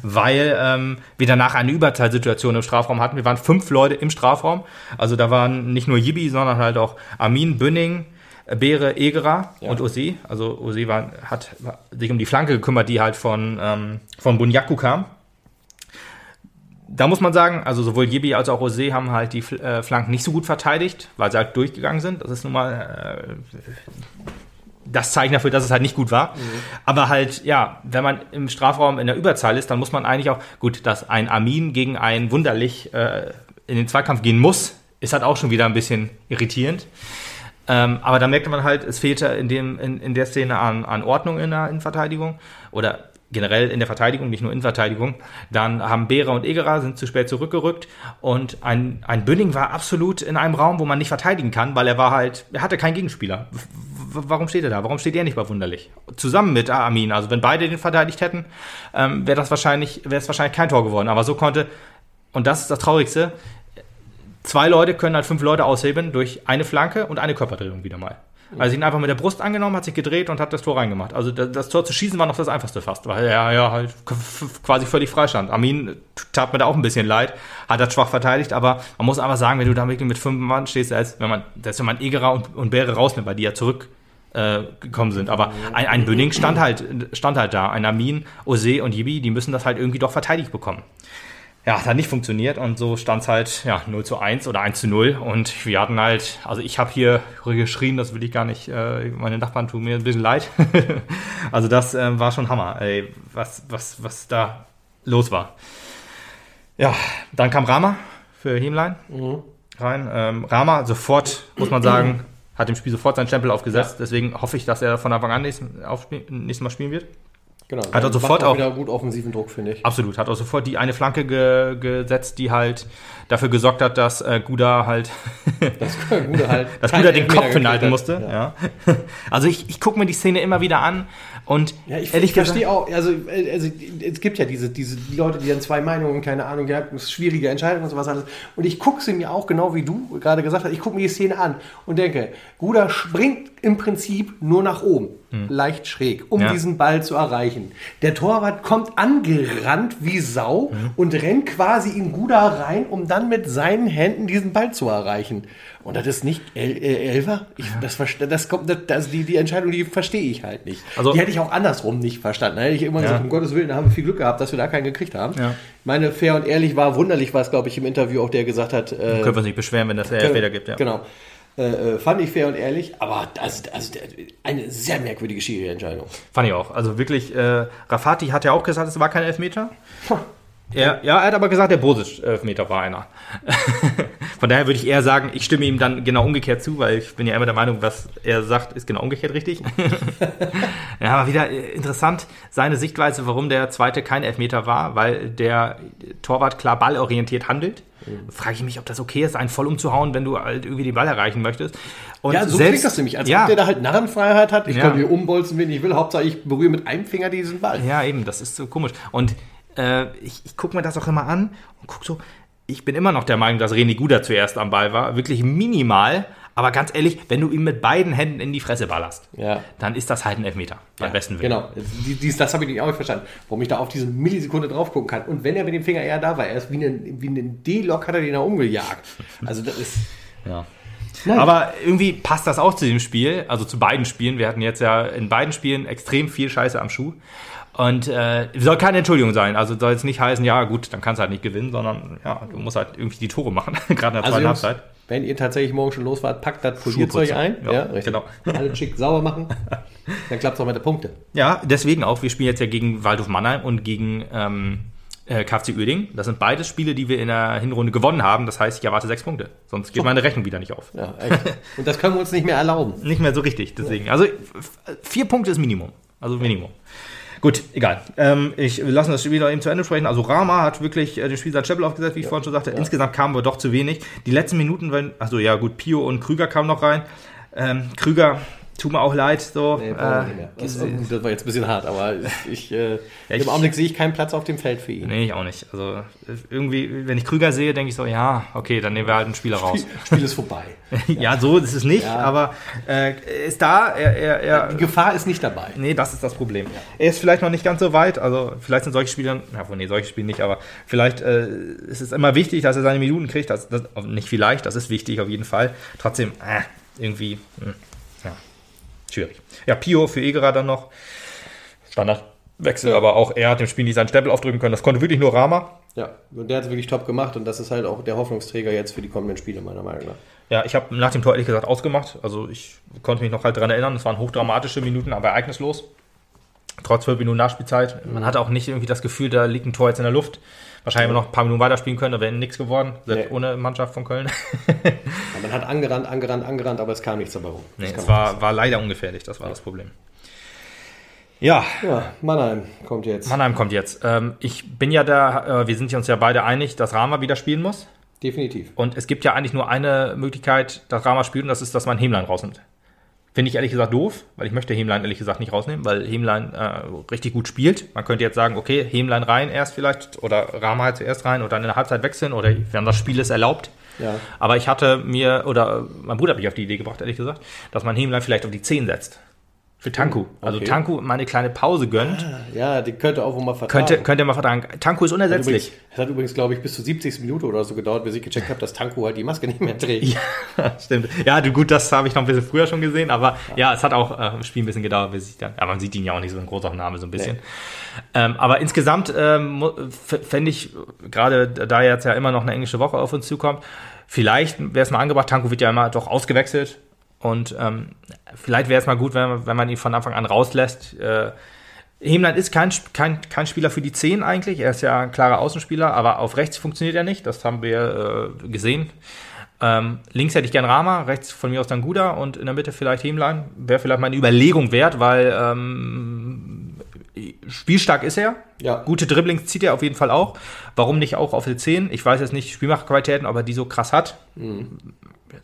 weil ähm, wir danach eine Überzahlsituation im Strafraum hatten. Wir waren fünf Leute im Strafraum, also da waren nicht nur Yibi, sondern halt auch Armin, Bünning, Beere, Egerer ja. und Ose. Also Ose war, hat sich um die Flanke gekümmert, die halt von, ähm, von Bunyaku kam da muss man sagen, also sowohl Jebi als auch Rosé haben halt die äh, Flanken nicht so gut verteidigt, weil sie halt durchgegangen sind. Das ist nun mal äh, das Zeichen dafür, dass es halt nicht gut war. Mhm. Aber halt, ja, wenn man im Strafraum in der Überzahl ist, dann muss man eigentlich auch, gut, dass ein Armin gegen ein Wunderlich äh, in den Zweikampf gehen muss, ist halt auch schon wieder ein bisschen irritierend. Ähm, aber da merkte man halt, es fehlte in, dem, in, in der Szene an, an Ordnung in der Innenverteidigung oder generell in der Verteidigung, nicht nur in Verteidigung. Dann haben Behrer und Egerer sind zu spät zurückgerückt und ein, ein Bünning war absolut in einem Raum, wo man nicht verteidigen kann, weil er war halt, er hatte keinen Gegenspieler. W warum steht er da? Warum steht er nicht bei Wunderlich? Zusammen mit Armin, also wenn beide den verteidigt hätten, ähm, wäre das wahrscheinlich, wäre es wahrscheinlich kein Tor geworden. Aber so konnte, und das ist das Traurigste, zwei Leute können halt fünf Leute aushebeln durch eine Flanke und eine Körperdrehung wieder mal. Also ihn einfach mit der Brust angenommen, hat sich gedreht und hat das Tor reingemacht. Also das, Tor zu schießen war noch das einfachste fast, weil er ja halt quasi völlig freistand. Armin tat mir da auch ein bisschen leid, hat das schwach verteidigt, aber man muss einfach sagen, wenn du da wirklich mit fünf Mann stehst, als wenn man, selbst wenn man Egerer und, und Bäre rausnimmt, weil die ja zurück äh, sind. Aber ein, ein Bünning stand halt, stand halt da. Ein Amin, Ose und Yibi, die müssen das halt irgendwie doch verteidigt bekommen ja, hat nicht funktioniert und so stand es halt ja, 0 zu 1 oder 1 zu 0 und wir hatten halt, also ich habe hier geschrien, das will ich gar nicht, äh, meine Nachbarn tun mir ein bisschen leid. also das äh, war schon Hammer, ey, was, was, was da los war. Ja, dann kam Rama für Hemlein mhm. rein. Ähm, Rama sofort, muss man sagen, hat dem Spiel sofort seinen Stempel aufgesetzt, ja. deswegen hoffe ich, dass er von Anfang an nächstes, nächstes Mal spielen wird. Genau. Hat er sofort auch wieder gut offensiven Druck, finde ich. Absolut. Hat auch sofort die eine Flanke ge gesetzt, die halt dafür gesorgt hat, dass äh, Guda halt, dass Guda halt, dass Guda den Kopf hinhalten musste. Ja. ja. Also ich, ich gucke mir die Szene immer wieder an und ja, ich, ehrlich ich verstehe auch, also, also es gibt ja diese, diese die Leute, die dann zwei Meinungen, keine Ahnung, ja, schwierige Entscheidungen und sowas alles. Und ich gucke sie mir auch, genau wie du gerade gesagt hast, ich gucke mir die Szene an und denke, Guda springt im Prinzip nur nach oben, hm. leicht schräg, um ja. diesen Ball zu erreichen. Der Torwart kommt angerannt wie Sau hm. und rennt quasi in Guda rein, um dann mit seinen Händen diesen Ball zu erreichen. Und das ist nicht El äh, Elfer? Ich, das, das kommt, das, das, die, die Entscheidung, die verstehe ich halt nicht. Also, die hätte ich auch andersrum nicht verstanden. Da hätte ich immer ja. gesagt, um Gottes Willen, da haben wir viel Glück gehabt, dass wir da keinen gekriegt haben. Ja. Meine fair und ehrlich war wunderlich, was, glaube ich, im Interview auch der gesagt hat. Äh, können wir uns nicht beschweren, wenn das Fehler gibt, ja. Genau. Äh, äh, fand ich fair und ehrlich, aber also, also eine sehr merkwürdige Schiri-Entscheidung. Fand ich auch. Also wirklich, äh, Rafati hat ja auch gesagt, es war kein Elfmeter. Er, ja, er hat aber gesagt, der Bosic-Elfmeter war einer. Von daher würde ich eher sagen, ich stimme ihm dann genau umgekehrt zu, weil ich bin ja immer der Meinung, was er sagt, ist genau umgekehrt richtig. ja, aber wieder interessant, seine Sichtweise, warum der zweite kein Elfmeter war, weil der Torwart klar ballorientiert handelt. Mhm. Frage ich mich, ob das okay ist, einen voll umzuhauen, wenn du halt irgendwie den Ball erreichen möchtest. Und ja, so selbst, klingt das nämlich, als ja, ob der da halt Narrenfreiheit hat. Ich ja. kann mir umbolzen, wen ich will. Hauptsache, ich berühre mit einem Finger diesen Ball. Ja, eben, das ist so komisch. Und äh, ich, ich gucke mir das auch immer an und gucke so, ich bin immer noch der Meinung, dass René Guda zuerst am Ball war. Wirklich minimal. Aber ganz ehrlich, wenn du ihm mit beiden Händen in die Fresse ballerst, Ja. dann ist das halt ein Elfmeter. Beim Ja, besten Willen. Genau. Die- dies- Das habe ich nicht auch nicht verstanden, warum ich da auf diese Millisekunde drauf gucken kann. Und wenn er mit dem Finger eher da war, er ist wie ein, wie ein D-Lock hat er den da umgejagt. Also das ist. Ja. Nein. Aber irgendwie passt das auch zu dem Spiel, also zu beiden Spielen. Wir hatten jetzt ja in beiden Spielen extrem viel Scheiße am Schuh. Und äh, soll keine Entschuldigung sein. Also soll jetzt nicht heißen, ja gut, dann kannst du halt nicht gewinnen, sondern ja, du musst halt irgendwie die Tore machen, gerade in der Also zweiten Halbzeit. wenn ihr tatsächlich morgen schon los wart, packt das Polierzeug ein. putzen. Ja, genau. Alle schick sauber machen. Dann klappt es auch mit den Punkten. Ja, deswegen auch. Wir spielen jetzt ja gegen Waldhof Mannheim und gegen ähm, äh, KFC Uerdingen. Das sind beides Spiele, die wir in der Hinrunde gewonnen haben. Das heißt, ich erwarte sechs Punkte. Sonst geht meine Rechnung wieder nicht auf. Ja. Und das können wir uns nicht mehr erlauben. Nicht mehr so richtig, deswegen. Also vier Punkte ist Minimum. Also Minimum. Gut, egal. Ähm, ich wir lassen das Spiel noch eben zu Ende sprechen. Also Rama hat wirklich äh, den Spiel sein Chapel aufgesetzt, wie ich vorhin schon sagte. Insgesamt kamen wir doch zu wenig. Die letzten Minuten, wenn, also ja gut, Pio und Krüger kamen noch rein. Ähm, Krüger, tut mir auch leid, so. Nee, äh, mehr. Das, war jetzt ein bisschen hart, aber ich, äh, ich- im Augenblick sehe ich keinen Platz auf dem Feld für ihn. Nee, ich auch nicht. Also irgendwie, wenn ich Krüger sehe, denke ich so, ja, okay, dann nehmen wir halt einen Spieler raus. Spiel ist vorbei. ja, so ist es nicht, Ja. aber äh, ist da, er, er, er, Die Gefahr ist nicht dabei. Nee, das ist das Problem. Er ist vielleicht noch nicht ganz so weit. Also vielleicht sind solche Spiele, ja, wohl, nee, solche Spiele nicht, aber vielleicht äh, ist es immer wichtig, dass er seine Minuten kriegt. Das, das, nicht vielleicht, das ist wichtig auf jeden Fall. Trotzdem, äh, irgendwie, hm, ja, schwierig. Ja, Pio für Egerer dann noch. Standardwechsel, aber auch er hat dem Spiel nicht seinen Stempel aufdrücken können. Das konnte wirklich nur Rama. Ja, und der hat es wirklich top gemacht und das ist halt auch der Hoffnungsträger jetzt für die kommenden Spiele, meiner Meinung nach. Ja, ich habe nach dem Tor ehrlich gesagt ausgemacht. Also ich konnte mich noch halt daran erinnern. Es waren hochdramatische Minuten, aber ereignislos. Trotz zwölf Minuten Nachspielzeit. Man hatte auch nicht irgendwie das Gefühl, da liegt ein Tor jetzt in der Luft. Wahrscheinlich wir noch ein paar Minuten weiterspielen können, da wäre nichts geworden, selbst Nee. ohne Mannschaft von Köln. Ja, man hat angerannt, angerannt, angerannt, aber es kam nichts dabei rum. nee, es war, war leider ungefährlich, das war das Problem. Ja, Ja, Mannheim kommt jetzt. Mannheim kommt jetzt. Ähm, ich bin ja da, äh, wir sind uns ja beide einig, dass Rama wieder spielen muss. Definitiv. Und es gibt ja eigentlich nur eine Möglichkeit, dass Rama spielt, und das ist, dass man Hemlein rausnimmt. Finde ich ehrlich gesagt doof, weil ich möchte Hemlein ehrlich gesagt nicht rausnehmen, weil Hemlein äh, richtig gut spielt. Man könnte jetzt sagen, okay, Hemlein rein erst vielleicht oder Rama halt zuerst rein und dann in der Halbzeit wechseln oder wenn das Spiel es erlaubt. Ja. Aber ich hatte mir, oder mein Bruder hat mich auf die Idee gebracht, ehrlich gesagt, dass man Hemlein vielleicht auf die 10 setzt. Für Tanku. Also okay. Tanku mal eine kleine Pause gönnt. Ja, die könnte auch wohl mal vertragen. Könnte, könnte man vertragen. Tanku ist unersetzlich. es hat übrigens, glaube ich, bis zur 70. Minute oder so gedauert, bis ich gecheckt habe, dass Tanko halt die Maske nicht mehr trägt. Ja, stimmt. Ja, du, gut, das habe ich noch ein bisschen früher schon gesehen, aber ja, es hat auch äh, im Spiel ein bisschen gedauert, bis ich dann, ja, man sieht ihn ja auch nicht so ein großer Name, so ein bisschen. Ähm, aber insgesamt ähm, fände ich, gerade da jetzt ja immer noch eine englische Woche auf uns zukommt, vielleicht wäre es mal angebracht, Tanko wird ja immer doch ausgewechselt und ähm, vielleicht wäre es mal gut, wenn, man- wenn man ihn von Anfang an rauslässt. Äh, Hemland ist kein, kein, kein Spieler für die 10 eigentlich. Er ist ja ein klarer Außenspieler, aber auf rechts funktioniert er nicht. Das haben wir äh, gesehen. Ähm, links hätte ich gern Rama, rechts von mir aus dann Guda und in der Mitte vielleicht Hemlein. Wäre vielleicht mal eine Überlegung wert, weil ähm, spielstark ist er. Ja. Gute Dribblings zieht er auf jeden Fall auch. Warum nicht auch auf die 10? Ich weiß jetzt nicht Spielmachqualitäten, ob er die so krass hat.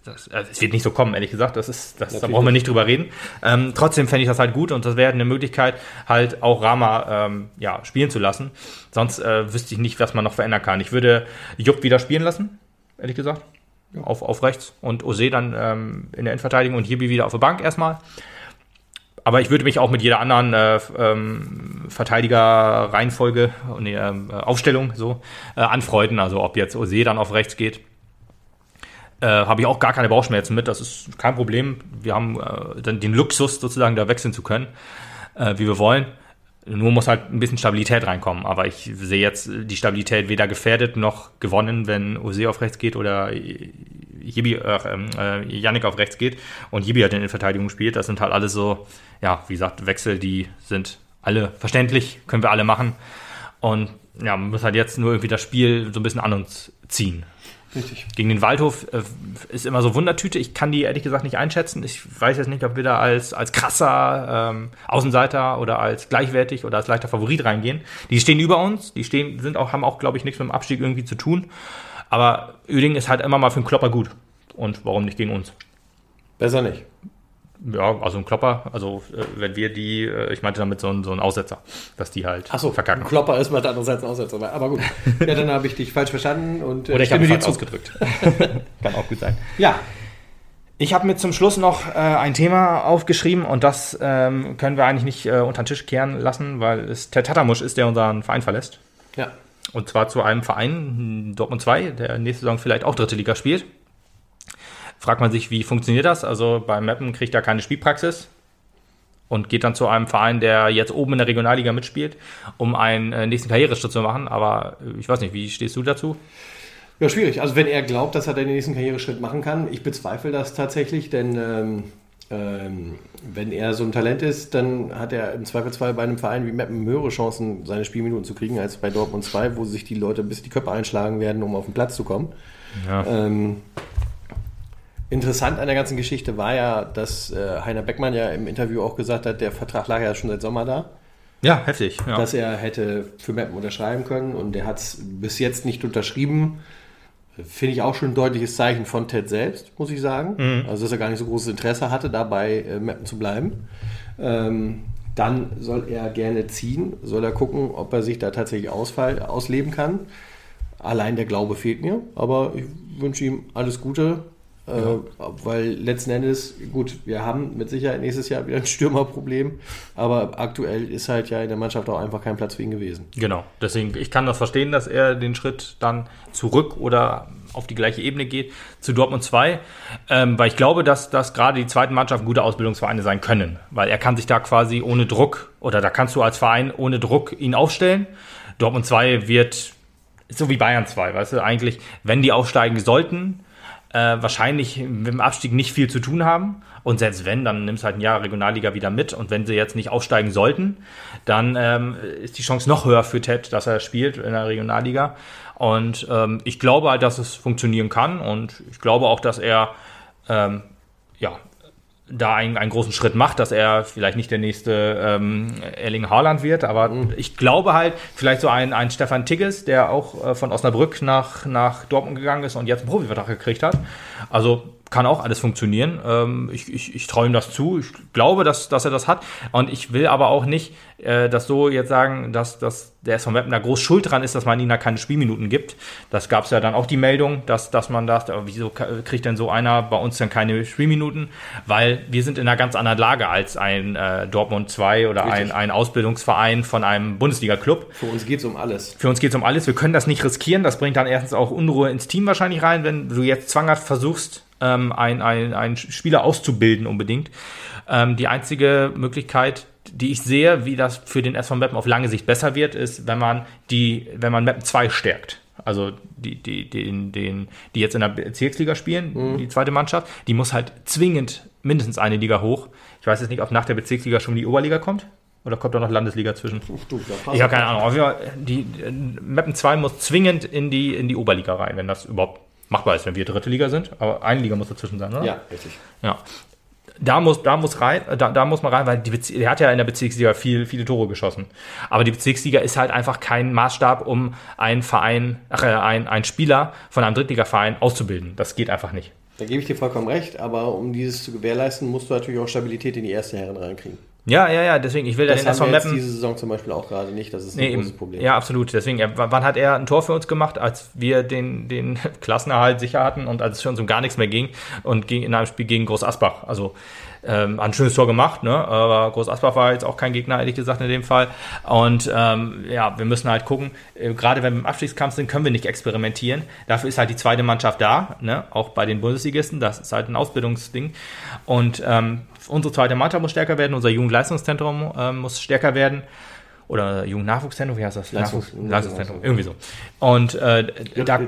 Das, also es wird nicht so kommen, ehrlich gesagt. Das ist, das, da brauchen wir nicht drüber reden. Ähm, trotzdem fände ich das halt gut und das wäre eine Möglichkeit, halt auch Rama ähm, ja, spielen zu lassen. Sonst äh, wüsste ich nicht, was man noch verändern kann. Ich würde Jupp wieder spielen lassen, ehrlich gesagt. Auf, auf rechts und Ose dann ähm, in der Endverteidigung und Jibi wieder auf der Bank erstmal. Aber ich würde mich auch mit jeder anderen äh, ähm, Verteidiger-Reihenfolge, nee, äh, Aufstellung so äh, anfreunden. Also ob jetzt Ose dann auf rechts geht, äh, habe ich auch gar keine Bauchschmerzen mit. Das ist kein Problem. Wir haben äh, dann den Luxus sozusagen da wechseln zu können, äh, wie wir wollen. Nur muss halt ein bisschen Stabilität reinkommen. Aber ich sehe jetzt die Stabilität weder gefährdet noch gewonnen, wenn Ose auf rechts geht oder Jibi, äh, äh, Yannick auf rechts geht und Jibi halt in der Verteidigung spielt. Das sind halt alles so, ja, wie gesagt, Wechsel, die sind alle verständlich, können wir alle machen. Und ja, man muss halt jetzt nur irgendwie das Spiel so ein bisschen an uns ziehen. Richtig. Gegen den Waldhof äh, ist immer so Wundertüte. Ich kann die ehrlich gesagt nicht einschätzen. Ich weiß jetzt nicht, ob wir da als, als krasser ähm, Außenseiter oder als gleichwertig oder als leichter Favorit reingehen. Die stehen über uns. Die stehen, sind auch, haben auch, glaube ich, nichts mit dem Abstieg irgendwie zu tun. Aber Öding ist halt immer mal für einen Klopper gut. Und warum nicht gegen uns? Besser nicht. Ja, also ein Klopper, also äh, wenn wir die, äh, ich meinte damit so ein, so ein Aussetzer, dass die halt Achso, verkacken. ein Klopper ist mal andererseits ein Aussetzer. Aber gut, ja, dann habe ich dich falsch verstanden und äh, Oder ich habe falsch ausgedrückt. Kann auch gut sein. Ja, Ich habe mir zum Schluss noch äh, ein Thema aufgeschrieben und das ähm, können wir eigentlich nicht äh, unter den Tisch kehren lassen, weil es Ted Tattamusch ist, der unseren Verein verlässt. ja. Und zwar zu einem Verein, Dortmund 2, der nächste Saison vielleicht auch dritte Liga spielt. Fragt man sich, wie funktioniert das? Also bei Meppen kriegt er keine Spielpraxis und geht dann zu einem Verein, der jetzt oben in der Regionalliga mitspielt, um einen äh, nächsten Karriereschritt zu machen. Aber äh, ich weiß nicht, wie stehst du dazu? Ja, schwierig. Also wenn er glaubt, dass er den nächsten Karriereschritt machen kann, ich bezweifle das tatsächlich, denn ähm, ähm, wenn er so ein Talent ist, dann hat er im Zweifelsfall bei einem Verein wie Meppen höhere Chancen, seine Spielminuten zu kriegen, als bei Dortmund 2, wo sich die Leute bis die Köpfe einschlagen werden, um auf den Platz zu kommen. Ja. Ähm, interessant an der ganzen Geschichte war ja, dass äh, Heiner Beckmann ja im Interview auch gesagt hat, der Vertrag lag ja schon seit Sommer da. Ja, heftig. Ja. dass er hätte für Meppen unterschreiben können und der hat es bis jetzt nicht unterschrieben. Finde ich auch schon ein deutliches Zeichen von Ted selbst, muss ich sagen. Also, dass er gar nicht so großes Interesse hatte, dabei äh, Meppen zu bleiben. Ähm, dann soll er gerne ziehen, soll er gucken, ob er sich da tatsächlich ausfall, ausleben kann. Allein der Glaube fehlt mir, aber ich wünsche ihm alles Gute, äh, weil letzten Endes, gut, wir haben mit Sicherheit nächstes Jahr wieder ein Stürmerproblem, aber aktuell ist halt ja in der Mannschaft auch einfach kein Platz für ihn gewesen. Genau, deswegen, ich kann das verstehen, dass er den Schritt dann zurück oder auf die gleiche Ebene geht zu Dortmund 2, ähm, weil ich glaube, dass, dass gerade die zweiten Mannschaften gute Ausbildungsvereine sein können, weil er kann sich da quasi ohne Druck oder da kannst du als Verein ohne Druck ihn aufstellen. Dortmund 2 wird so wie Bayern 2, weißt du, eigentlich, wenn die aufsteigen sollten, äh, wahrscheinlich mit dem Abstieg nicht viel zu tun haben. Und selbst wenn, dann nimmst halt ein Jahr Regionalliga wieder mit. Und wenn sie jetzt nicht aufsteigen sollten, dann ähm, ist die Chance noch höher für Ted, dass er spielt in der Regionalliga. Und ähm, ich glaube halt, dass es funktionieren kann. Und ich glaube auch, dass er ähm, ja, da einen, einen großen Schritt macht, dass er vielleicht nicht der nächste ähm, Erling Haaland wird, aber ich glaube halt, vielleicht so ein, ein Stefan Tigges, der auch äh, von Osnabrück nach, nach Dortmund gegangen ist und jetzt einen Profivertrag gekriegt hat. Also kann auch alles funktionieren. Ähm, ich ich, ich traue ihm das zu. Ich glaube, dass, dass er das hat. Und ich will aber auch nicht, äh, das so jetzt sagen, dass, dass der SV Meppen da groß schuld dran ist, dass man ihm da keine Spielminuten gibt. Das gab es ja dann auch die Meldung, dass, dass man das, aber wieso kriegt denn so einer bei uns dann keine Spielminuten? Weil wir sind in einer ganz anderen Lage als ein äh, Dortmund 2 oder ein, ein Ausbildungsverein von einem Bundesliga-Club. Für uns geht es um alles. Für uns geht es um alles. Wir können das nicht riskieren. Das bringt dann erstens auch Unruhe ins Team wahrscheinlich rein, wenn du jetzt zwanghaft versuchst, ähm, ein- ein- einen Spieler auszubilden unbedingt. Ähm, die einzige Möglichkeit, die ich sehe, wie das für den SV Meppen auf lange Sicht besser wird, ist, wenn man die, wenn man Meppen 2 stärkt. Also die, die, den, den, die jetzt in der Bezirksliga spielen, die zweite Mannschaft, die muss halt zwingend mindestens eine Liga hoch. Ich weiß jetzt nicht, ob nach der Bezirksliga schon die Oberliga kommt. Oder kommt da noch Landesliga zwischen? Du, Ich habe keine Ahnung. Auf jeden Fall, die äh, Mappen 2 muss zwingend in die, in die Oberliga rein, wenn das überhaupt machbar ist, wenn wir dritte Liga sind. Aber eine Liga muss dazwischen sein, oder? Ja, richtig. ja. Da muss, da muss rein, da, da muss man rein, weil die Bezir der hat ja in der Bezirksliga viel, viele Tore geschossen. Aber die Bezirksliga ist halt einfach kein Maßstab, um einen Verein, ach, äh, ein, einen Spieler von einem Drittligaverein auszubilden. Das geht einfach nicht. Da gebe ich dir vollkommen recht, aber um dieses zu gewährleisten, musst du natürlich auch Stabilität in die erste Herren reinkriegen. Ja, ja, ja, deswegen, ich will da Das den SV Meppen. diese Saison zum Beispiel auch gerade nicht. Das ist ein Nee, großes eben. Problem. Ja, absolut. Deswegen, er, wann hat er ein Tor für uns gemacht, als wir den, den Klassenerhalt sicher hatten und als es für uns um gar nichts mehr ging und ging in einem Spiel gegen Groß Asbach. Also ähm, hat ein schönes Tor gemacht, ne? aber Groß Asbach war jetzt auch kein Gegner, ehrlich gesagt, in dem Fall. Und ähm, ja, wir müssen halt gucken, äh, gerade wenn wir im Abstiegskampf sind, können wir nicht experimentieren. Dafür ist halt die zweite Mannschaft da, ne? auch bei den Bundesligisten. Das ist halt ein Ausbildungsding. Und ähm, unsere zweite Mannschaft muss stärker werden, unser Jugendleistungszentrum ähm, muss stärker werden oder Jugendnachwuchszentrum, wie heißt das? Leistungs- Nachwuchs- Leistungszentrum, irgendwie so. Und äh, da.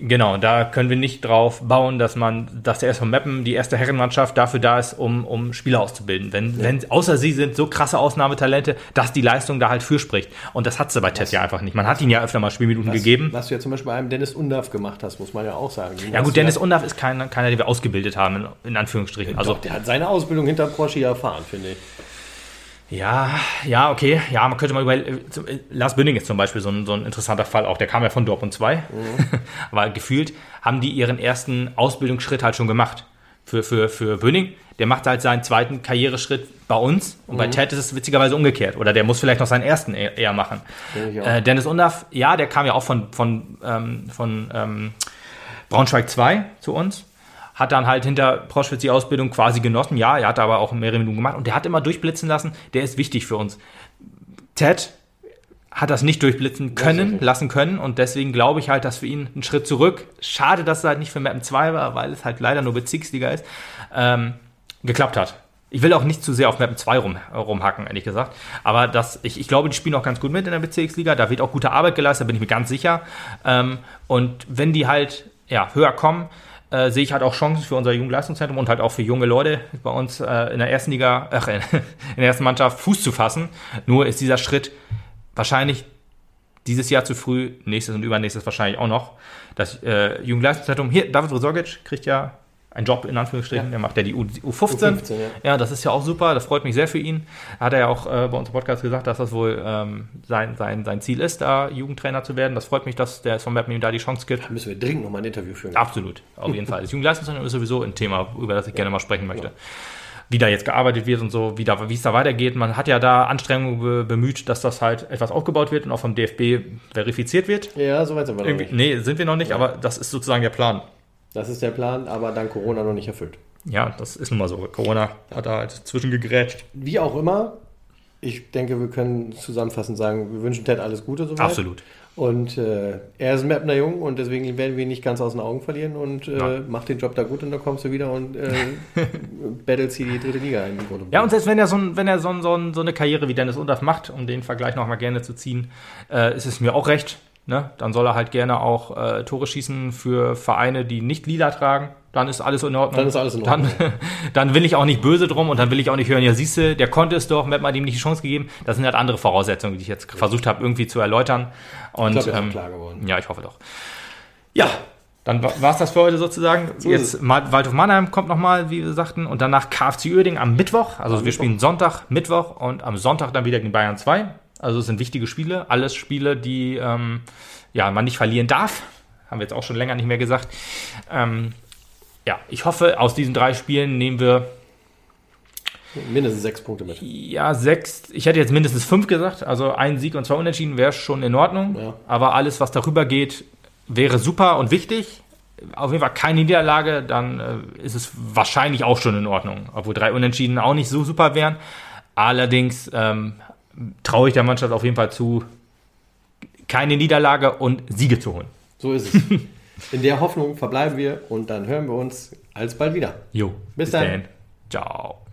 Genau, da können wir nicht drauf bauen, dass man, dass der SV Meppen, die erste Herrenmannschaft, dafür da ist, um, um Spieler auszubilden. Wenn, wenn, außer sie sind so krasse Ausnahmetalente, dass die Leistung da halt für spricht. Und das hat sie bei Ted ja einfach nicht. Man hat ihnen ja öfter mal Spielminuten Was, gegeben. was du ja zum Beispiel bei einem Dennis Undaff gemacht hast, muss man ja auch sagen. Den Ja gut, Dennis Undaff ist keiner, keiner, den wir ausgebildet haben, in, in Anführungsstrichen. Also, Also Doch, der hat seine Ausbildung hinter Porsche ja erfahren, finde ich. Ja, ja, okay. Ja, man könnte mal über äh, äh, Lars Bünding ist zum Beispiel so ein, so ein interessanter Fall auch. Der kam ja von Dortmund 2. Aber gefühlt haben die ihren ersten Ausbildungsschritt halt schon gemacht. Für, für, für Böning, der macht halt seinen zweiten Karriereschritt bei uns. Und bei Ted ist es witzigerweise umgekehrt. Oder der muss vielleicht noch seinen ersten eher, eher machen. Äh, Dennis Undaff, ja, der kam ja auch von, von, ähm, von ähm, Braunschweig 2 zu uns. Hat dann halt hinter Proschwitz die Ausbildung quasi genossen. Ja, er hat aber auch mehrere Minuten gemacht. Und der hat immer durchblitzen lassen. Der ist wichtig für uns. Ted hat das nicht durchblitzen können, lassen können. Und deswegen glaube ich halt, dass für ihn ein Schritt zurück, schade, dass es halt nicht für Mappen 2 war, weil es halt leider nur Bezirksliga ist, ähm, geklappt hat. Ich will auch nicht zu sehr auf Mappen 2 rum, rumhacken, ehrlich gesagt. Aber das, ich, ich glaube, die spielen auch ganz gut mit in der Bezirksliga. Da wird auch gute Arbeit geleistet, da bin ich mir ganz sicher. Ähm, und wenn die halt ja, höher kommen, äh, sehe ich halt auch Chancen für unser Jugendleistungszentrum und halt auch für junge Leute bei uns äh, in der ersten Liga, ach, in, der ersten Mannschaft Fuß zu fassen. Nur ist dieser Schritt wahrscheinlich dieses Jahr zu früh, nächstes und übernächstes wahrscheinlich auch noch. Das äh, Jugendleistungszentrum, hier, David Rosorgic kriegt ja einen Job in Anführungsstrichen, Ja. der macht ja die U, U15. U15, ja. ja, das ist ja auch super, das freut mich sehr für ihn. Hat er ja auch äh, bei uns im Podcast gesagt, dass das wohl ähm, sein, sein, sein Ziel ist, da Jugendtrainer zu werden. Das freut mich, dass der SV Meppen ihm da die Chance gibt. Da müssen wir dringend nochmal ein Interview führen. Absolut, auf jeden Fall. Das Jugendleistungszentrum ist sowieso ein Thema, über das ich gerne mal sprechen möchte. Wie da jetzt gearbeitet wird und so, wie, da, wie es da weitergeht. Man hat ja da Anstrengungen be bemüht, dass das halt etwas aufgebaut wird und auch vom DFB verifiziert wird. Ja, soweit sind wir noch Irgendwie, nicht. nee, sind wir noch nicht, aber das ist sozusagen der Plan. Das ist der Plan, aber dank Corona noch nicht erfüllt. Ja, das ist nun mal so. Corona hat da halt zwischengegrätscht. Wie auch immer, ich denke, wir können zusammenfassend sagen, wir wünschen Ted alles Gute soweit. Absolut. Und äh, er ist ein Mapner Jung und deswegen werden wir ihn nicht ganz aus den Augen verlieren und äh, macht den Job da gut und dann kommst du wieder und äh, battlest hier die dritte Liga ein. Ja, und selbst wenn er so, ein, wenn er so, ein, so, ein, so eine Karriere wie Dennis Undaff macht, um den Vergleich nochmal gerne zu ziehen, äh, ist es mir auch recht. Ne? Dann soll er halt gerne auch äh, Tore schießen für Vereine, die nicht lila tragen. Dann ist alles in Ordnung. Dann ist alles in Ordnung. Dann, dann will ich auch nicht böse drum und dann will ich auch nicht hören, ja siehste, der konnte es doch, Matt hat ihm nicht die Chance gegeben. Das sind halt andere Voraussetzungen, die ich jetzt versucht habe irgendwie zu erläutern. Und ich glaube, ähm, klar geworden. ja, ich hoffe doch. Ja, dann war es das für heute sozusagen. ist Jetzt Waldhof Mannheim kommt nochmal, wie wir sagten, und danach KFC Uerdingen am Mittwoch. Also wir Mittwoch. spielen Sonntag, Mittwoch und am Sonntag dann wieder gegen Bayern 2. Also es sind wichtige Spiele, alles Spiele, die ähm, ja, man nicht verlieren darf. Haben wir jetzt auch schon länger nicht mehr gesagt. Ähm, ja, ich hoffe, aus diesen drei Spielen nehmen wir Mindestens sechs Punkte mit. ja, sechs, ich hätte jetzt mindestens fünf gesagt, also ein Sieg und zwei Unentschieden wäre schon in Ordnung. Ja. Aber alles, was darüber geht, wäre super und wichtig. Auf jeden Fall keine Niederlage, dann äh, ist es wahrscheinlich auch schon in Ordnung. Obwohl drei Unentschieden auch nicht so super wären. Allerdings ähm, traue ich der Mannschaft auf jeden Fall zu, keine Niederlage und Siege zu holen. So ist es. In der Hoffnung verbleiben wir und dann hören wir uns alsbald wieder. Jo, Bis dann. dahin. Ciao.